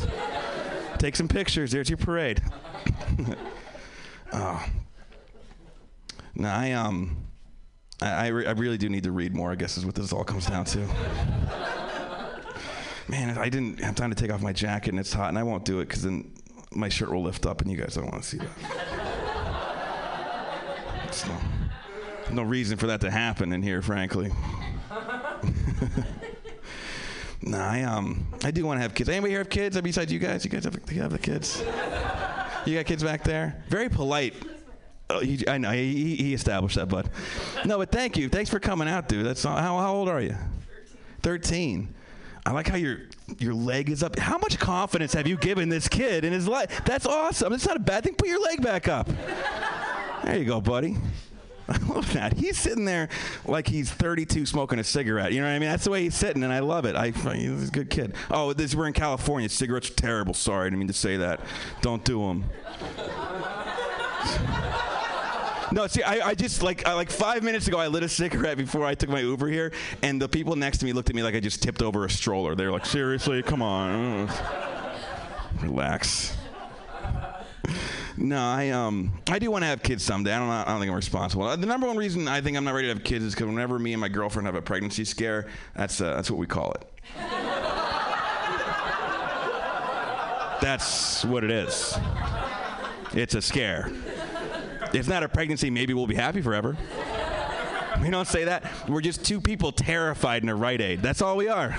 Take some pictures. There's your parade. oh. No, I um, I I, re- I really do need to read more. I guess is what this all comes down to. Man, I didn't have time to take off my jacket and it's hot, and I won't do it because then my shirt will lift up, and you guys don't want to see that. No, no reason for that to happen in here, frankly. No, I um, I do want to have kids. Anybody here have kids? Besides you guys, you guys have, you have the kids. You got kids back there. Very polite. Oh, he, I know he, he established that, bud. No, but thank you. Thanks for coming out, dude. That's how, how old are you? Thirteen. I like how your your leg is up. How much confidence have you given this kid in his life? That's awesome. It's not a bad thing. Put your leg back up. There you go, buddy. I love that. He's sitting there like he's 32 smoking a cigarette. You know what I mean? That's the way he's sitting, and I love it. I, he's a good kid. Oh, this, we're in California. Cigarettes are terrible. Sorry, I didn't mean to say that. Don't do them. No, see, I, I just like I, like five minutes ago, I lit a cigarette before I took my Uber here, and the people next to me looked at me like I just tipped over a stroller. They were like, "Seriously, come on, relax." No, I um I do want to have kids someday. I don't I don't think I'm responsible. Uh, The number one reason I think I'm not ready to have kids is because whenever me and my girlfriend have a pregnancy scare, that's uh, that's what we call it. That's what it is. It's a scare. It's not a pregnancy, maybe we'll be happy forever. We don't say that. We're just two people terrified in a Rite Aid. That's all we are.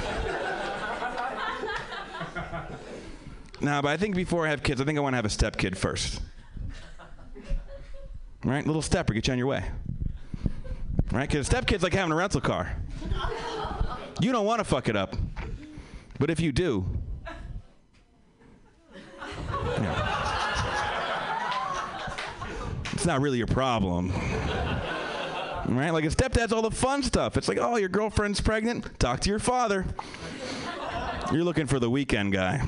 Nah, but I think before I have kids, I think I want to have a step kid first. Right? Little stepper, get you on your way. Right? Because step kid's like having a rental car. You don't want to fuck it up. But if you do, it's not really your problem. Right? Like a stepdad's all the fun stuff. It's like, oh, your girlfriend's pregnant? Talk to your father. You're looking for the weekend guy.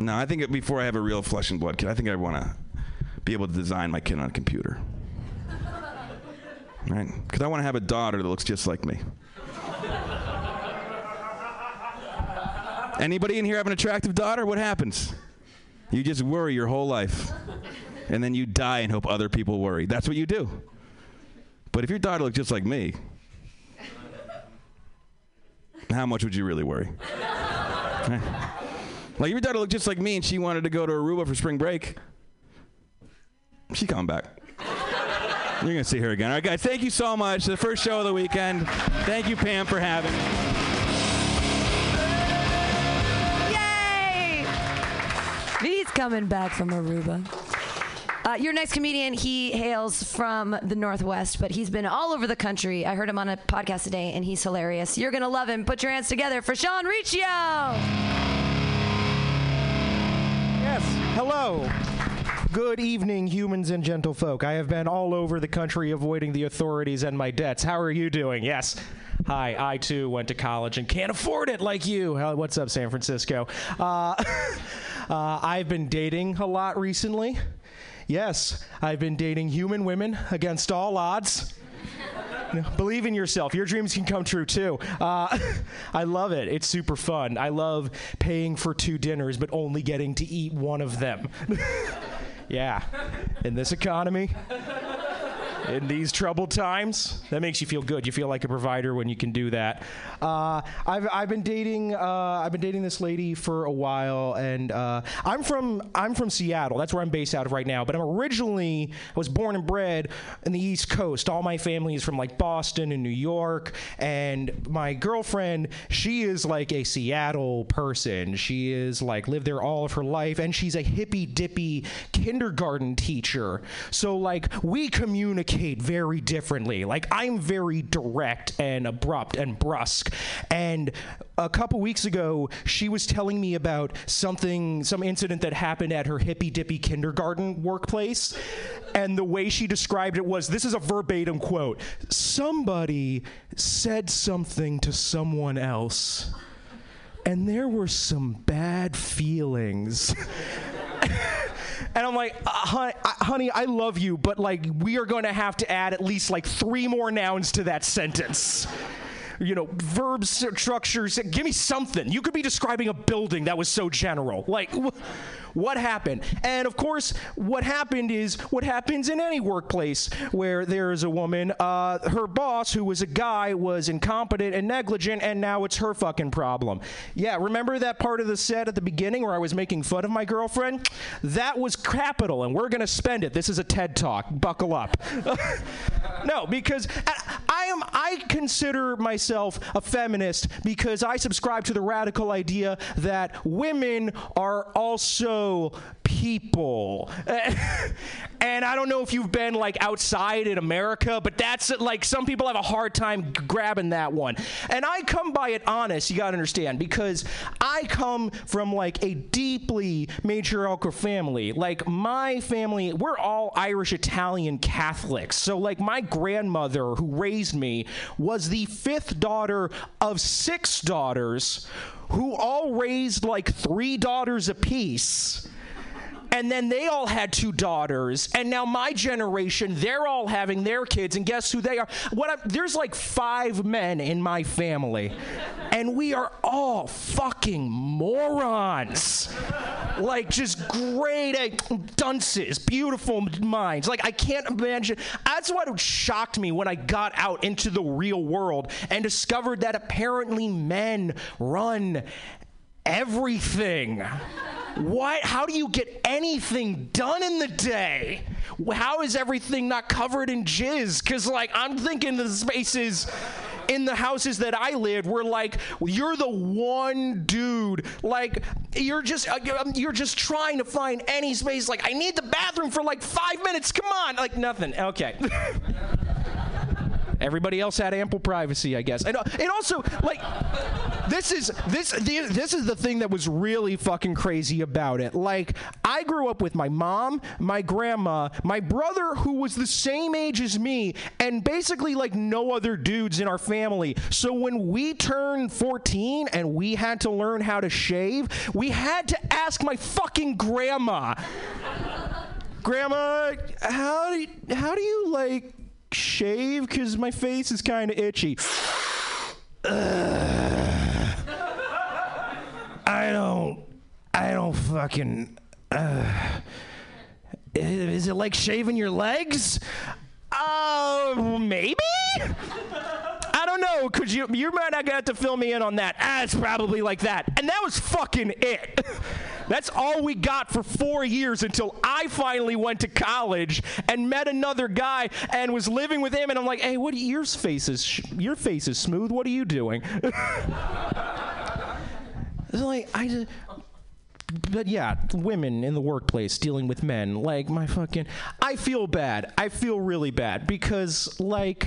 No, I think before I have a real flesh and blood kid, I think I want to be able to design my kid on a computer. Right? Because I want to have a daughter that looks just like me. Anybody in here have an attractive daughter? What happens? You just worry your whole life. And then you die and hope other people worry. That's what you do. But if your daughter looked just like me, how much would you really worry? like if your daughter looked just like me and she wanted to go to Aruba for spring break, she coming back. You're to see her again. All right, guys, thank you so much. The first show of the weekend. Thank you, Pam, for having me. Yay! He's coming back from Aruba. Uh, your next comedian, he hails from the Northwest, but he's been all over the country. I heard him on a podcast today, and he's hilarious. You're going to love him. Put your hands together for Sean Riccio. Hello. Good evening, humans and gentlefolk. I have been all over the country avoiding the authorities and my debts. How are you doing? Yes. Hi, I too went to college and can't afford it like you. What's up, San Francisco? Uh, uh, I've been dating a lot recently. Yes, I've been dating human women against all odds. Believe in yourself. Your dreams can come true too. Uh, I love it. It's super fun. I love paying for two dinners, but only getting to eat one of them. yeah. In this economy, in these troubled times, that makes you feel good. You feel like a provider when you can do that. Uh, I've, I've been dating uh, I've been dating this lady for a while, and uh, I'm from I'm from Seattle. That's where I'm based out of right now. But I'm originally I was born and bred in the East Coast. All my family is from like Boston and New York, and my girlfriend she is like a Seattle person. She is like lived there all of her life, and she's a hippy dippy kindergarten teacher. So like we communicate very differently. Like I'm very direct and abrupt and brusque. And a couple weeks ago, she was telling me about something, some incident that happened at her hippy dippy kindergarten workplace. And the way she described it was this is a verbatim quote somebody said something to someone else. And there were some bad feelings. And I'm like, uh, honey, uh, honey, I love you, but like, we are going to have to add at least like three more nouns to that sentence. You know, verb structures. Give me something. You could be describing a building that was so general. Like, wh- what happened? And of course, what happened is what happens in any workplace where there is a woman. Uh, her boss, who was a guy, was incompetent and negligent, and now it's her fucking problem. Yeah, remember that part of the set at the beginning where I was making fun of my girlfriend? That was capital, and we're gonna spend it. This is a TED talk. Buckle up. no, because I, I am. I consider myself a feminist because I subscribe to the radical idea that women are also people. and I don't know if you've been like outside in America, but that's like some people have a hard time grabbing that one. And I come by it honest, you gotta understand, because I come from like a deeply matriarchal family. Like my family, we're all Irish Italian Catholics. So like my grandmother who raised me was the fifth daughter of six daughters who all raised like three daughters apiece. And then they all had two daughters, and now my generation, they're all having their kids, and guess who they are? What I'm, there's like five men in my family, and we are all fucking morons. Like just great dunces, beautiful minds. Like I can't imagine. That's what shocked me when I got out into the real world and discovered that apparently men run everything. What? How do you get anything done in the day? How is everything not covered in jizz? Because, like, I'm thinking the spaces in the houses that I lived were like, you're the one dude. Like, you're just uh, you're just trying to find any space. Like, I need the bathroom for like five minutes. Come on, like nothing. Okay. Everybody else had ample privacy, I guess. And, uh, and also, like, this is this the, this is the thing that was really fucking crazy about it. Like, I grew up with my mom, my grandma, my brother who was the same age as me, and basically like no other dudes in our family. So when we turned 14 and we had to learn how to shave, we had to ask my fucking grandma. Grandma, how do you, how do you like shave? Cause my face is kind of itchy. I don't. I don't fucking. Uh, is it like shaving your legs? Uh, maybe. Don't know. Could you? You might not have to fill me in on that. Ah, it's probably like that. And that was fucking it. That's all we got for four years until I finally went to college and met another guy and was living with him. And I'm like, hey, what? Your face is sh- your face is smooth. What are you doing? like I just but yeah, women in the workplace dealing with men, like my fucking I feel bad. I feel really bad because like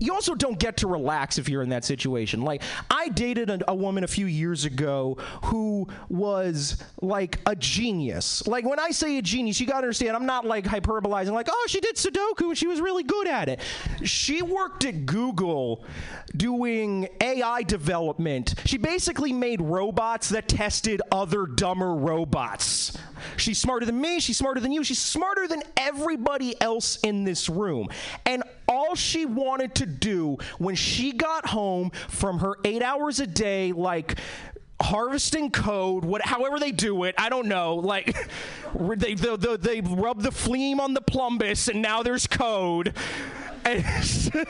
you also don't get to relax if you're in that situation. Like, I dated a, a, woman a few years ago who was like a genius. Like, when I say a genius, you gotta understand, I'm not like hyperbolizing, like, oh, she did Sudoku and she was really good at it. She worked at Google doing AI development. She basically made robots that tested other dumber robots. She's smarter than me, she's smarter than you, she's smarter than everybody else in this room. And all she wanted to do when she got home from her eight hours a day, like harvesting code, what, however they do it, I don't know. Like they, they, they, they rub the phlegm on the plumbus, and now there's code.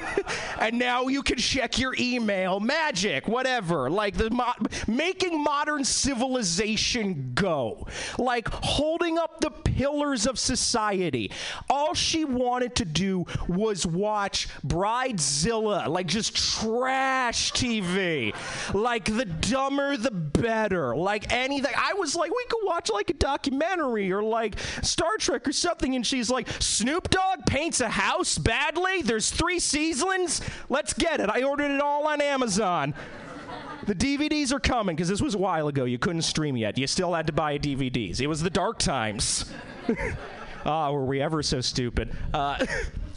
And, now you can check your email, magic, whatever. Like the mo- making modern civilization go, like holding up the pillars of society. All she wanted to do was watch Bridezilla, like just trash TV, like the dumber the better, like anything. I was like, we could watch like a documentary or like Star Trek or something, and she's like, Snoop Dogg paints a house badly. There's three seasons. Let's get it. I ordered it all on Amazon. The DVDs are coming because this was a while ago. You couldn't stream yet. You still had to buy DVDs. It was the dark times. Ah, were we ever so stupid? Uh,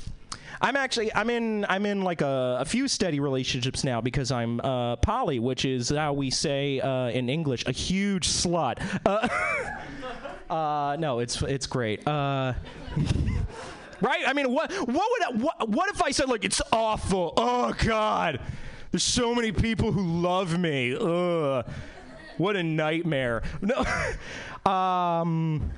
I'm actually I'm in I'm in like a, a few steady relationships now because I'm uh, poly, which is how we say uh, in English a huge slut. Uh, uh no, it's it's great. Right? I mean, what what would what, what if I said like it's awful? Oh God, there's so many people who love me. Ugh, what a nightmare. No, um.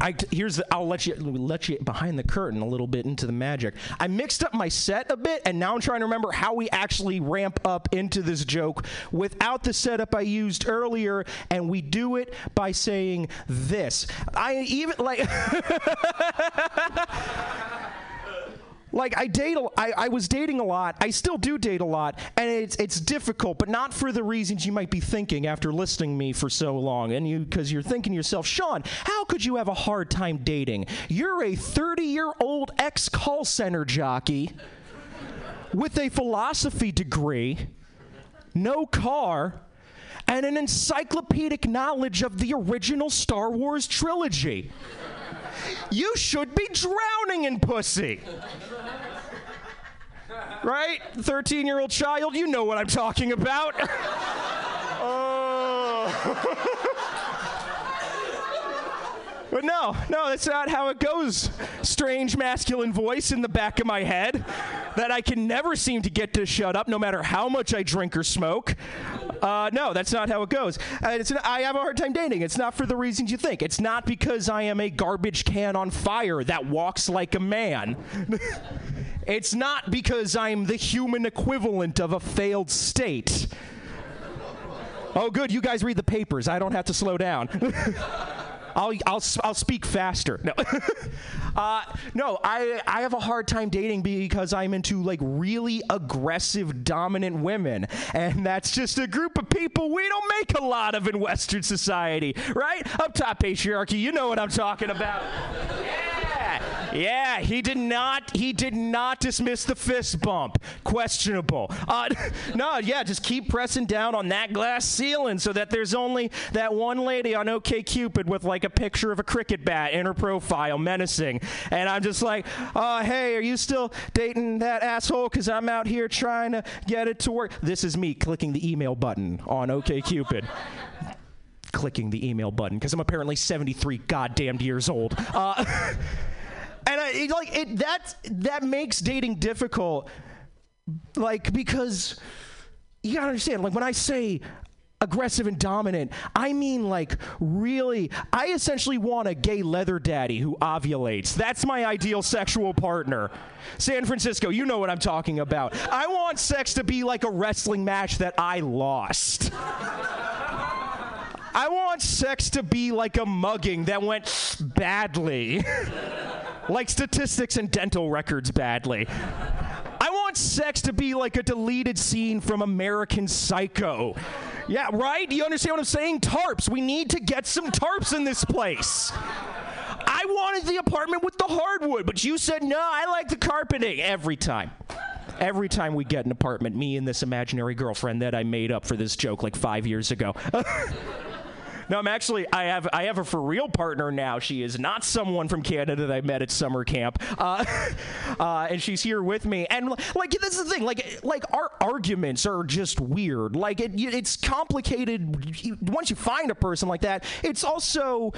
I here's the, I'll let you let you behind the curtain a little bit into the magic. I mixed up my set a bit, and now I'm trying to remember how we actually ramp up into this joke without the setup I used earlier, and we do it by saying this. I even like. like I date, a, I, I was dating a lot. I still do date a lot, and it's it's difficult, but not for the reasons you might be thinking after listening me for so long. And you, because you're thinking to yourself, Sean, how could you have a hard time dating? You're a 30 year old ex call center jockey with a philosophy degree, no car. And an encyclopedic knowledge of the original Star Wars trilogy. You should be drowning in pussy. Right? 13 year old child, you know what I'm talking about. oh. But no, no, that's not how it goes. Strange masculine voice in the back of my head that I can never seem to get to shut up no matter how much I drink or smoke. Uh, no, that's not how it goes. Uh, I have a hard time dating. It's not for the reasons you think. It's not because I am a garbage can on fire that walks like a man. it's not because I'm the human equivalent of a failed state. Oh, good. You guys read the papers. I don't have to slow down. I'll, I'll, I'll speak faster. No, uh, no I, I have a hard time dating because I'm into like really aggressive, dominant women. And that's just a group of people we don't make a lot of in Western society, right? Up top patriarchy, you know what I'm talking about. Yeah, yeah, he did not, he did not dismiss the fist bump. Questionable. Uh, no, yeah, just keep pressing down on that glass ceiling so that there's only that one lady on OK Cupid with like a picture of a cricket bat in her profile, menacing. And I'm just like, uh, hey, are you still dating that asshole? Because I'm out here trying to get it to work. This is me clicking the email button on OK Cupid. clicking the email button because I'm apparently 73 goddamn years old. Uh, and I, like it that that makes dating difficult like because you gotta understand like when i say aggressive and dominant i mean like really i essentially want a gay leather daddy who ovulates. That's my ideal sexual partner. San francisco you know what i'm talking about. I want sex to be like a wrestling match that i lost. I want sex to be like a mugging that went badly. like statistics and dental records badly. I want sex to be like a deleted scene from American Psycho. Yeah, right? Do you understand what I'm saying? Tarps. We need to get some tarps in this place. I wanted the apartment with the hardwood, but you said no, I like the carpeting every time. Every time we get an apartment, me and this imaginary girlfriend that I made up for this joke like five years ago. No, I'm actually I have I have a for real partner now. She is not someone from Canada that I met at summer camp, uh, uh, and she's here with me. And like this is the thing, like like our arguments are just weird. Like it, it's complicated. Once you find a person like that, it's also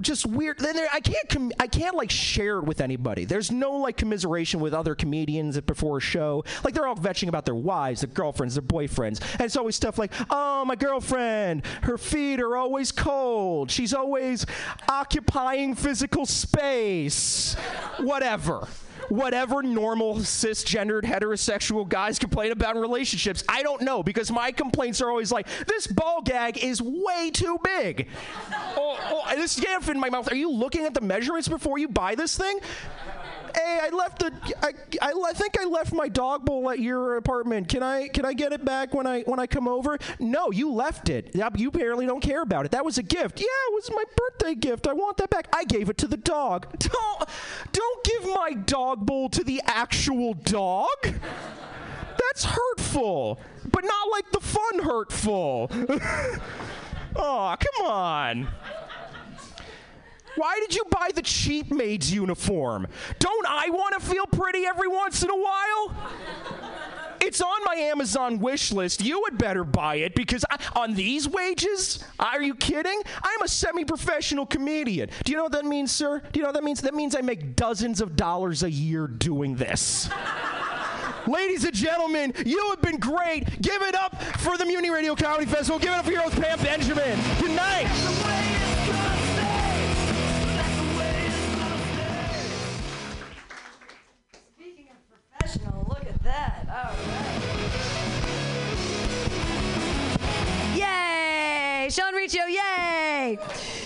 just weird. Then I can't com- I can't like share it with anybody. There's no like commiseration with other comedians before a show. Like they're all vetching about their wives, their girlfriends, their boyfriends, and it's always stuff like, oh my girlfriend, her feet are always cold. She's always occupying physical space. Whatever whatever normal cisgendered heterosexual guys complain about in relationships. I don't know because my complaints are always like, this ball gag is way too big. oh, oh, this gaff in my mouth. Are you looking at the measurements before you buy this thing? Hey, I left the, I, I, I, think I left my dog bowl at your apartment. Can I, can I get it back when I, when I come over? No, you left it. You apparently don't care about it. That was a gift. Yeah, it was my birthday gift. I want that back. I gave it to the dog. Don't, don't give my dog bowl to the actual dog. That's hurtful, but not like the fun hurtful. oh, come on. Why did you buy the cheap maid's uniform? Don't I want to feel pretty every once in a while? It's on my Amazon wish list. You had better buy it because I, on these wages, are you kidding? I'm a semi professional comedian. Do you know what that means, sir? Do you know what that means? That means I make dozens of dollars a year doing this. Ladies and gentlemen, you have been great. Give it up for the Mutiny Radio Comedy Festival. Give it up for your host, Pam Benjamin. Good night. Professional. Look at that. All right. Yay! Sean Riccio, yay!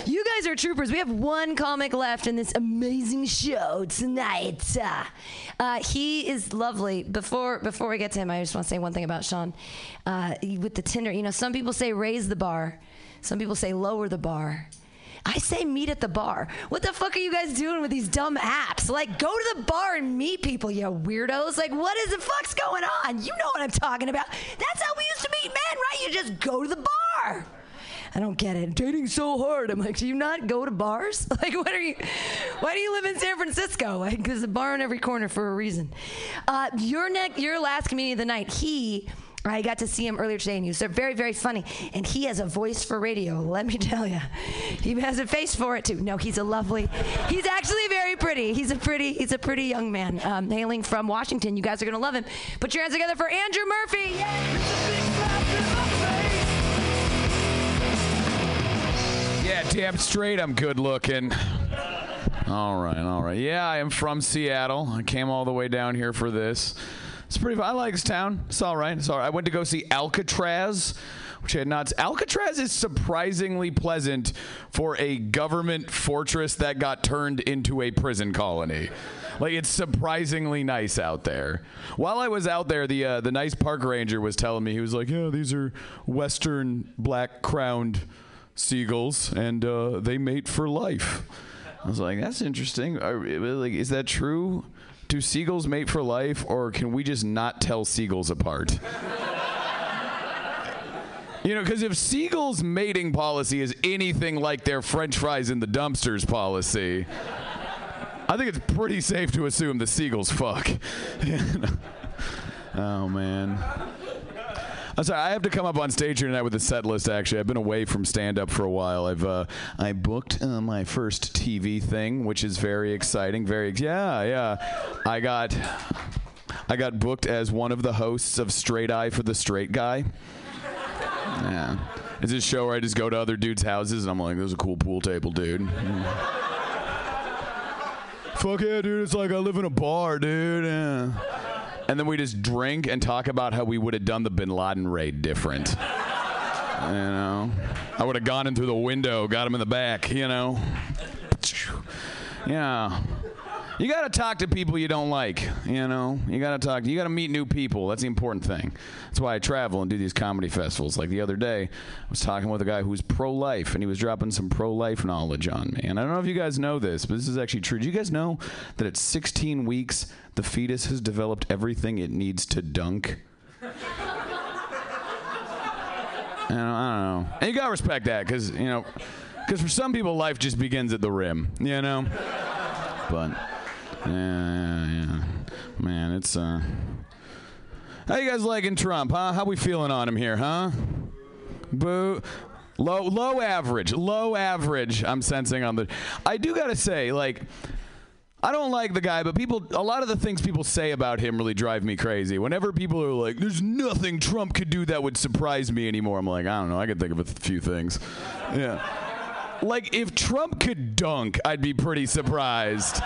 You guys are troopers. We have one comic left in this amazing show tonight. Uh, uh, he is lovely. Before before we get to him, I just want to say one thing about Sean. Uh, with the Tinder, you know, some people say raise the bar, some people say lower the bar. I say meet at the bar. What the fuck are you guys doing with these dumb apps? Like, go to the bar and meet people, you weirdos. Like, what is the fuck's going on? You know what I'm talking about. That's how we used to meet men, right? You just go to the bar. I don't get it. Dating's so hard. I'm like, do you not go to bars? Like, what are you? Why do you live in San Francisco? Like, there's a bar on every corner for a reason. Uh, your neck, your last comedian of the night. He I got to see him earlier today, and he was very, very funny. And he has a voice for radio. Let me tell you, he has a face for it too. No, he's a lovely. He's actually very pretty. He's a pretty. He's a pretty young man, um, hailing from Washington. You guys are gonna love him. Put your hands together for Andrew Murphy. Yeah, damn straight, I'm good looking. All right, all right. Yeah, I am from Seattle. I came all the way down here for this. It's pretty. I like this town. It's all right. It's all right. I went to go see Alcatraz which I had not. Alcatraz is surprisingly pleasant for a government fortress that got turned into a prison colony. Like it's surprisingly nice out there. While I was out there, the uh, the nice park ranger was telling me he was like, "Yeah, these are western black crowned seagulls, and uh, they mate for life." I was like, "That's interesting. Are, like, is that true? Do seagulls mate for life, or can we just not tell seagulls apart?" You know, because if Seagull's mating policy is anything like their French fries in the dumpsters policy, I think it's pretty safe to assume the Seagulls fuck. oh, man. I'm sorry. I have to come up on stage here tonight with a set list. Actually, I've been away from stand up for a while. I've uh, I booked uh, my first TV thing, which is very exciting. Very yeah, yeah. I got I got booked as one of the hosts of Straight Eye for the Straight Guy. Yeah. It's a show where I just go to other dudes' houses and I'm like, there's a cool pool table, dude. Fuck yeah, dude. It's like I live in a bar, dude. Yeah. And then we just drink and talk about how we would have done the bin Laden raid different. You know? I would have gone in through the window, got him in the back, you know? Yeah. You got to talk to people you don't like, you know? You got to talk, you got to meet new people. That's the important thing. That's why I travel and do these comedy festivals. Like the other day, I was talking with a guy who's pro life and he was dropping some pro life knowledge on me. And I don't know if you guys know this, but this is actually true. Do you guys know that at 16 weeks, the fetus has developed everything it needs to dunk? I don't, know. And you gotta respect that, because you know, because for some people, life just begins at the rim. You know. But yeah, yeah, man, it's uh. How you guys liking Trump, huh? How we feeling on him here, huh? Boo. Low, low average, low average. I'm sensing on the. I do gotta say, like, I don't like the guy, but people, a lot of the things people say about him really drive me crazy. Whenever people are like, "There's nothing Trump could do that would surprise me anymore," I'm like, I don't know. I can think of a few things. Yeah. Like if Trump could dunk, I'd be pretty surprised.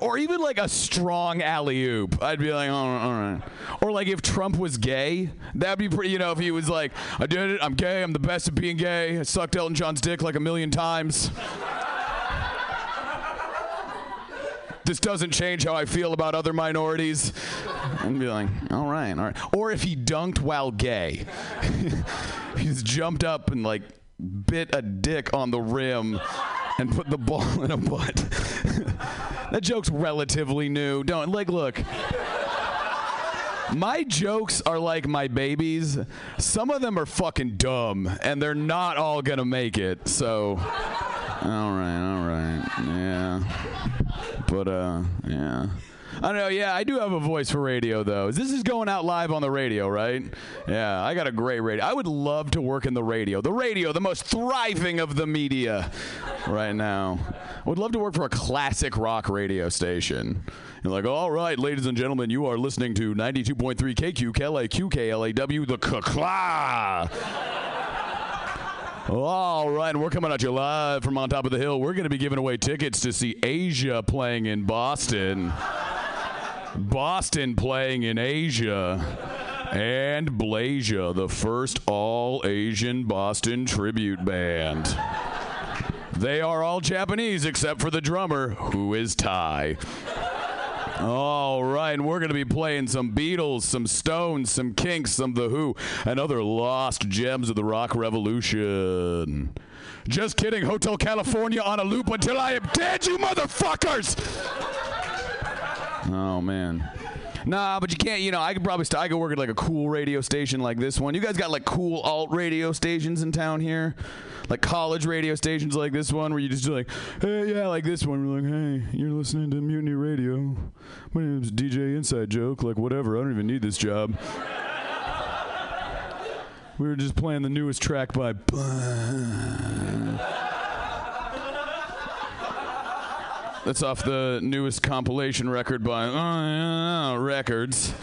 Or even like a strong alley oop. I'd be like, oh, all right. Or like if Trump was gay, that'd be pretty, you know, if he was like, I did it, I'm gay, I'm the best at being gay, I sucked Elton John's dick like a million times. this doesn't change how I feel about other minorities. And be like, all right, all right. Or if he dunked while gay, he's jumped up and like bit a dick on the rim and put the ball in a butt. that joke's relatively new. Don't like look. My jokes are like my babies. Some of them are fucking dumb, and they're not all gonna make it. So, all right, all right, yeah. But uh, yeah. I don't know. Yeah, I do have a voice for radio, though. This is going out live on the radio, right? Yeah, I got a great radio. I would love to work in the radio. The radio, the most thriving of the media right now. I would love to work for a classic rock radio station. You're like, all right, ladies and gentlemen, you are listening to 92.3 KQ, KLAQ, KLAW, the Kakla. All right, we're coming at you live from on top of the hill. We're going to be giving away tickets to see Asia playing in Boston. Boston playing in Asia. And Blasia, the first all Asian Boston tribute band. They are all Japanese except for the drummer, who is Thai. All right, and we're going to be playing some Beatles, some Stones, some Kinks, some The Who, and other lost gems of the rock revolution. Just kidding, Hotel California on a loop until I am dead, you motherfuckers! Oh, man. Nah, but you can't. You know, I could probably. St- I could work at like a cool radio station like this one. You guys got like cool alt radio stations in town here, like college radio stations like this one, where you just do like, hey, yeah, like this one. We're like, hey, you're listening to Mutiny Radio. My name's DJ Inside Joke. Like whatever. I don't even need this job. We were just playing the newest track by. That's off the newest compilation record by uh, Records.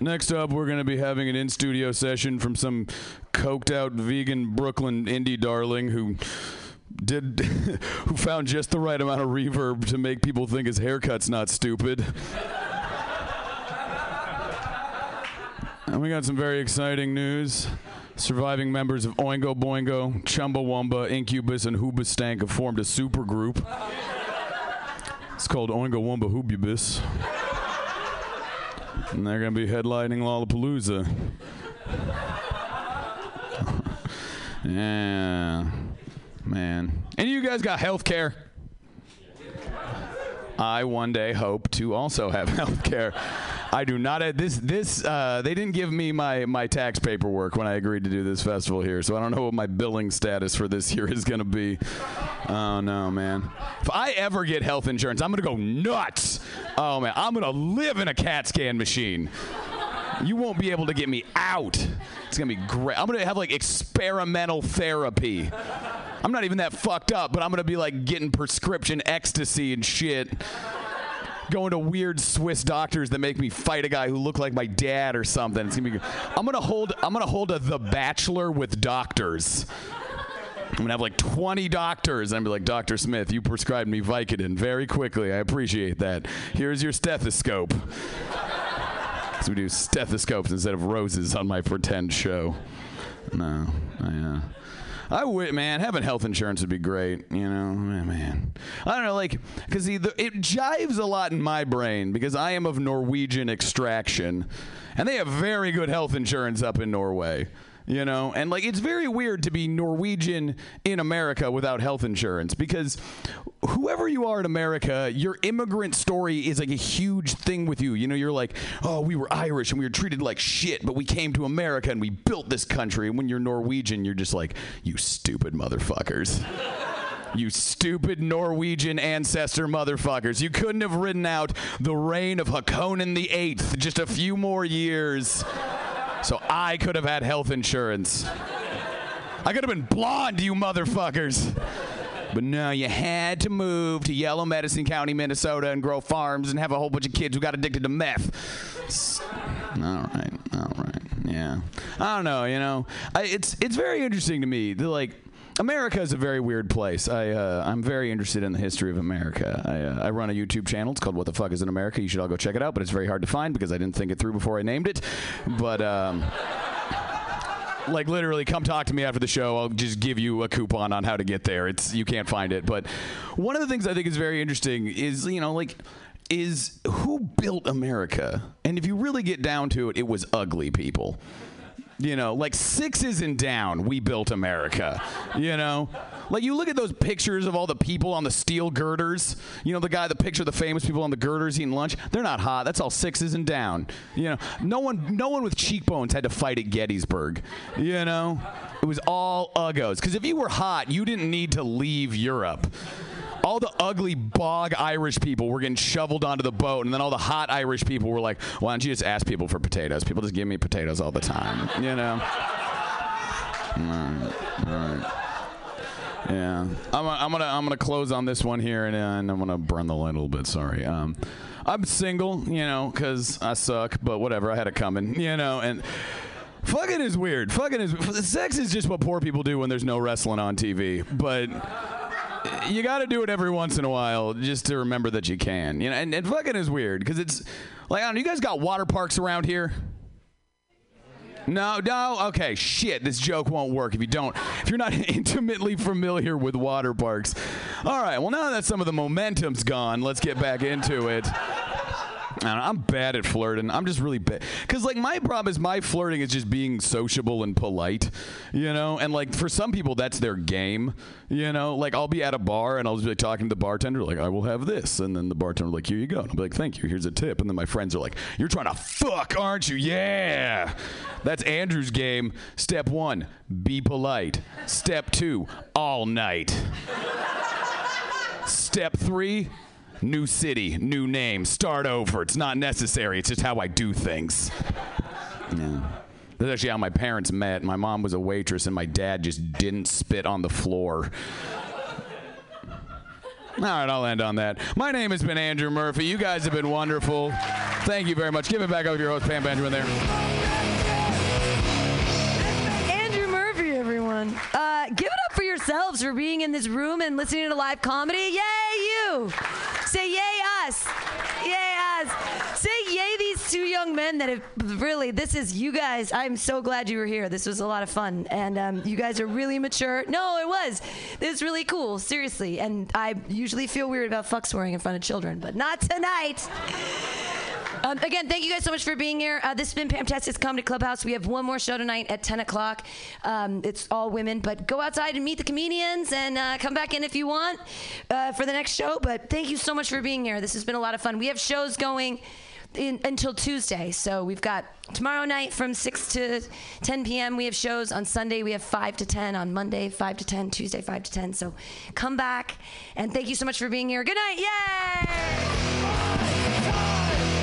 Next up, we're going to be having an in studio session from some coked out vegan Brooklyn indie darling who did who found just the right amount of reverb to make people think his haircut's not stupid. And we got some very exciting news. Surviving members of Oingo Boingo, Chumbawamba, Incubus, and Hoobastank have formed a supergroup. It's called Oingo Wumba Hoobubus. And they're going to be headlining Lollapalooza. yeah. Man. Any of you guys got health care? I one day hope to also have health care. I do not have this this uh, they didn't give me my my tax paperwork when I agreed to do this festival here, so I don't know what my billing status for this year is going to be. Oh no, man. If I ever get health insurance, I'm going to go nuts. Oh man, I'm going to live in a CAT scan machine. You won't be able to get me out. It's going to be great. I'm going to have like experimental therapy. I'm not even that fucked up, but I'm to be like getting prescription ecstasy and shit going to weird Swiss doctors that make me fight a guy who looked like my dad or something. It's gonna be. I'm gonna hold. I'm gonna hold a The Bachelor with doctors. I'm gonna have like 20 doctors. I'm gonna be like, Doctor Smith, you prescribed me Vicodin very quickly. I appreciate that. Here's your stethoscope. So we do stethoscopes instead of roses on my pretend show. No, I, uh, I would, man, having health insurance would be great. You know, man, man. I don't know, like, because it jives a lot in my brain because I am of Norwegian extraction, and they have very good health insurance up in Norway. You know, and like it's very weird to be Norwegian in America without health insurance because whoever you are in America, your immigrant story is like a huge thing with you. You know, you're like, oh, we were Irish and we were treated like shit, but we came to America and we built this country. And when you're Norwegian, you're just like, you stupid motherfuckers. You stupid Norwegian ancestor motherfuckers. You couldn't have ridden out the reign of Hakonen the Eighth just a few more years so I could have had health insurance. I could have been blonde, you motherfuckers. But no, you had to move to Yellow Medicine County, Minnesota, and grow farms and have a whole bunch of kids who got addicted to meth. All right, all right, yeah. I don't know, you know. I, it's it's very interesting to me. The, like America is a very weird place. I uh, I'm very interested in the history of America. I, uh, I run a YouTube channel. It's called What the Fuck Is in America. You should all go check it out. But it's very hard to find because I didn't think it through before I named it. But. Um, like literally come talk to me after the show i'll just give you a coupon on how to get there it's you can't find it but one of the things i think is very interesting is you know like is who built america and if you really get down to it it was ugly people you know, like sixes and down, we built America. You know, like you look at those pictures of all the people on the steel girders. You know, the guy, the picture of the famous people on the girders eating lunch. They're not hot. That's all sixes and down. You know, no one, no one with cheekbones had to fight at Gettysburg. You know, it was all uggos. Because if you were hot, you didn't need to leave Europe all the ugly bog Irish people were getting shoveled onto the boat, and then all the hot Irish people were like, "Why don't you just ask people for potatoes? People just give me potatoes all the time, you know." All right, all right. Yeah, I'm, I'm gonna I'm gonna close on this one here, and, and I'm gonna burn the light a little bit. Sorry. Um, I'm single, you know, because I suck, but whatever. I had it coming, you know, and. Fucking is weird. Fucking is sex is just what poor people do when there's no wrestling on TV. But you got to do it every once in a while just to remember that you can. You know, and, and fucking is weird because it's like I don't know. You guys got water parks around here? No, no. Okay, shit. This joke won't work if you don't. If you're not intimately familiar with water parks. All right. Well, now that some of the momentum's gone, let's get back into it. I am bad at flirting. I'm just really bad. Because, like, my problem is my flirting is just being sociable and polite, you know? And, like, for some people, that's their game, you know? Like, I'll be at a bar and I'll just be like, talking to the bartender, like, I will have this. And then the bartender, like, here you go. And I'll be like, thank you. Here's a tip. And then my friends are like, you're trying to fuck, aren't you? Yeah. That's Andrew's game. Step one, be polite. Step two, all night. Step three, New city, new name, start over. It's not necessary. It's just how I do things. Yeah. That's actually how my parents met. My mom was a waitress, and my dad just didn't spit on the floor. All right, I'll end on that. My name has been Andrew Murphy. You guys have been wonderful. Thank you very much. Give it back over to your host, Pam Benjamin, there. Uh, give it up for yourselves for being in this room and listening to live comedy. Yay, you! Say yay us. Yay us. Say yay these two young men that have really. This is you guys. I'm so glad you were here. This was a lot of fun, and um, you guys are really mature. No, it was. This was really cool. Seriously, and I usually feel weird about fuck swearing in front of children, but not tonight. Um, again, thank you guys so much for being here. Uh, this has been Pam Tastic's Comedy Clubhouse. We have one more show tonight at 10 o'clock. Um, it's all women, but go outside and meet the comedians and uh, come back in if you want uh, for the next show. But thank you so much for being here. This has been a lot of fun. We have shows going in, until Tuesday. So we've got tomorrow night from 6 to 10 p.m. We have shows. On Sunday, we have 5 to 10. On Monday, 5 to 10. Tuesday, 5 to 10. So come back. And thank you so much for being here. Good night. Yay! Are you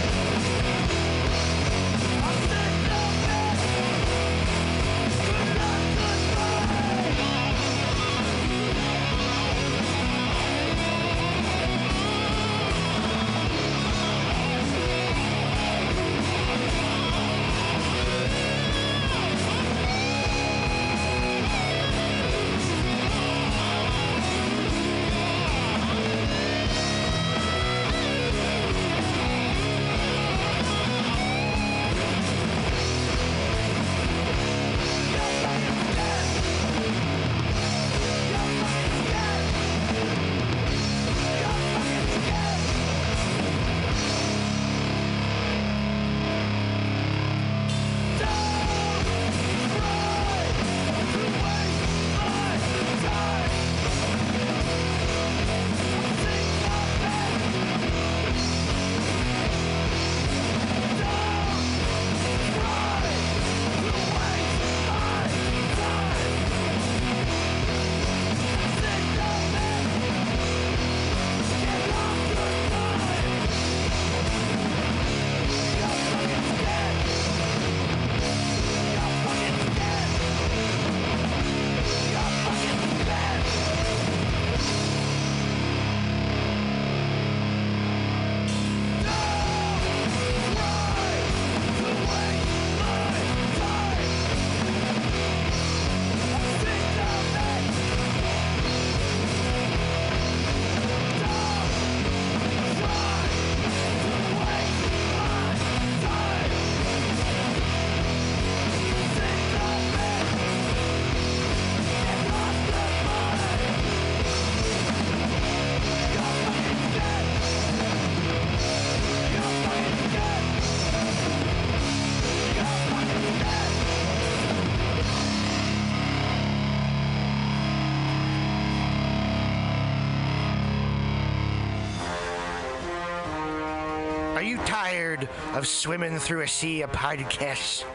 tired of swimming through a sea of podcasts?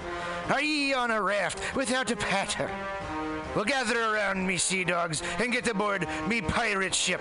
Are ye on a raft without a paddle? Well, gather around me, sea dogs, and get aboard me pirate ship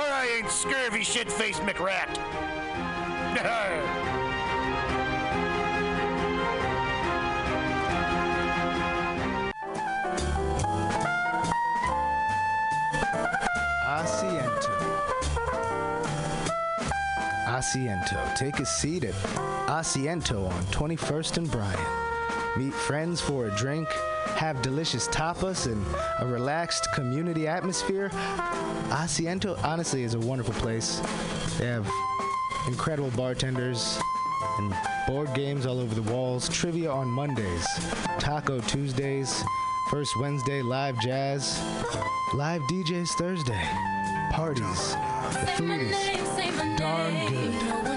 or I ain't scurvy shit-faced McRat. Asiento. Asiento. Take a seat at Asiento on 21st and Bryant. Meet friends for a drink, have delicious tapas, and a relaxed community atmosphere. Asiento, honestly, is a wonderful place. They have incredible bartenders and board games all over the walls, trivia on Mondays, Taco Tuesdays, First Wednesday, live jazz, live DJs Thursday, parties. The food is darn good.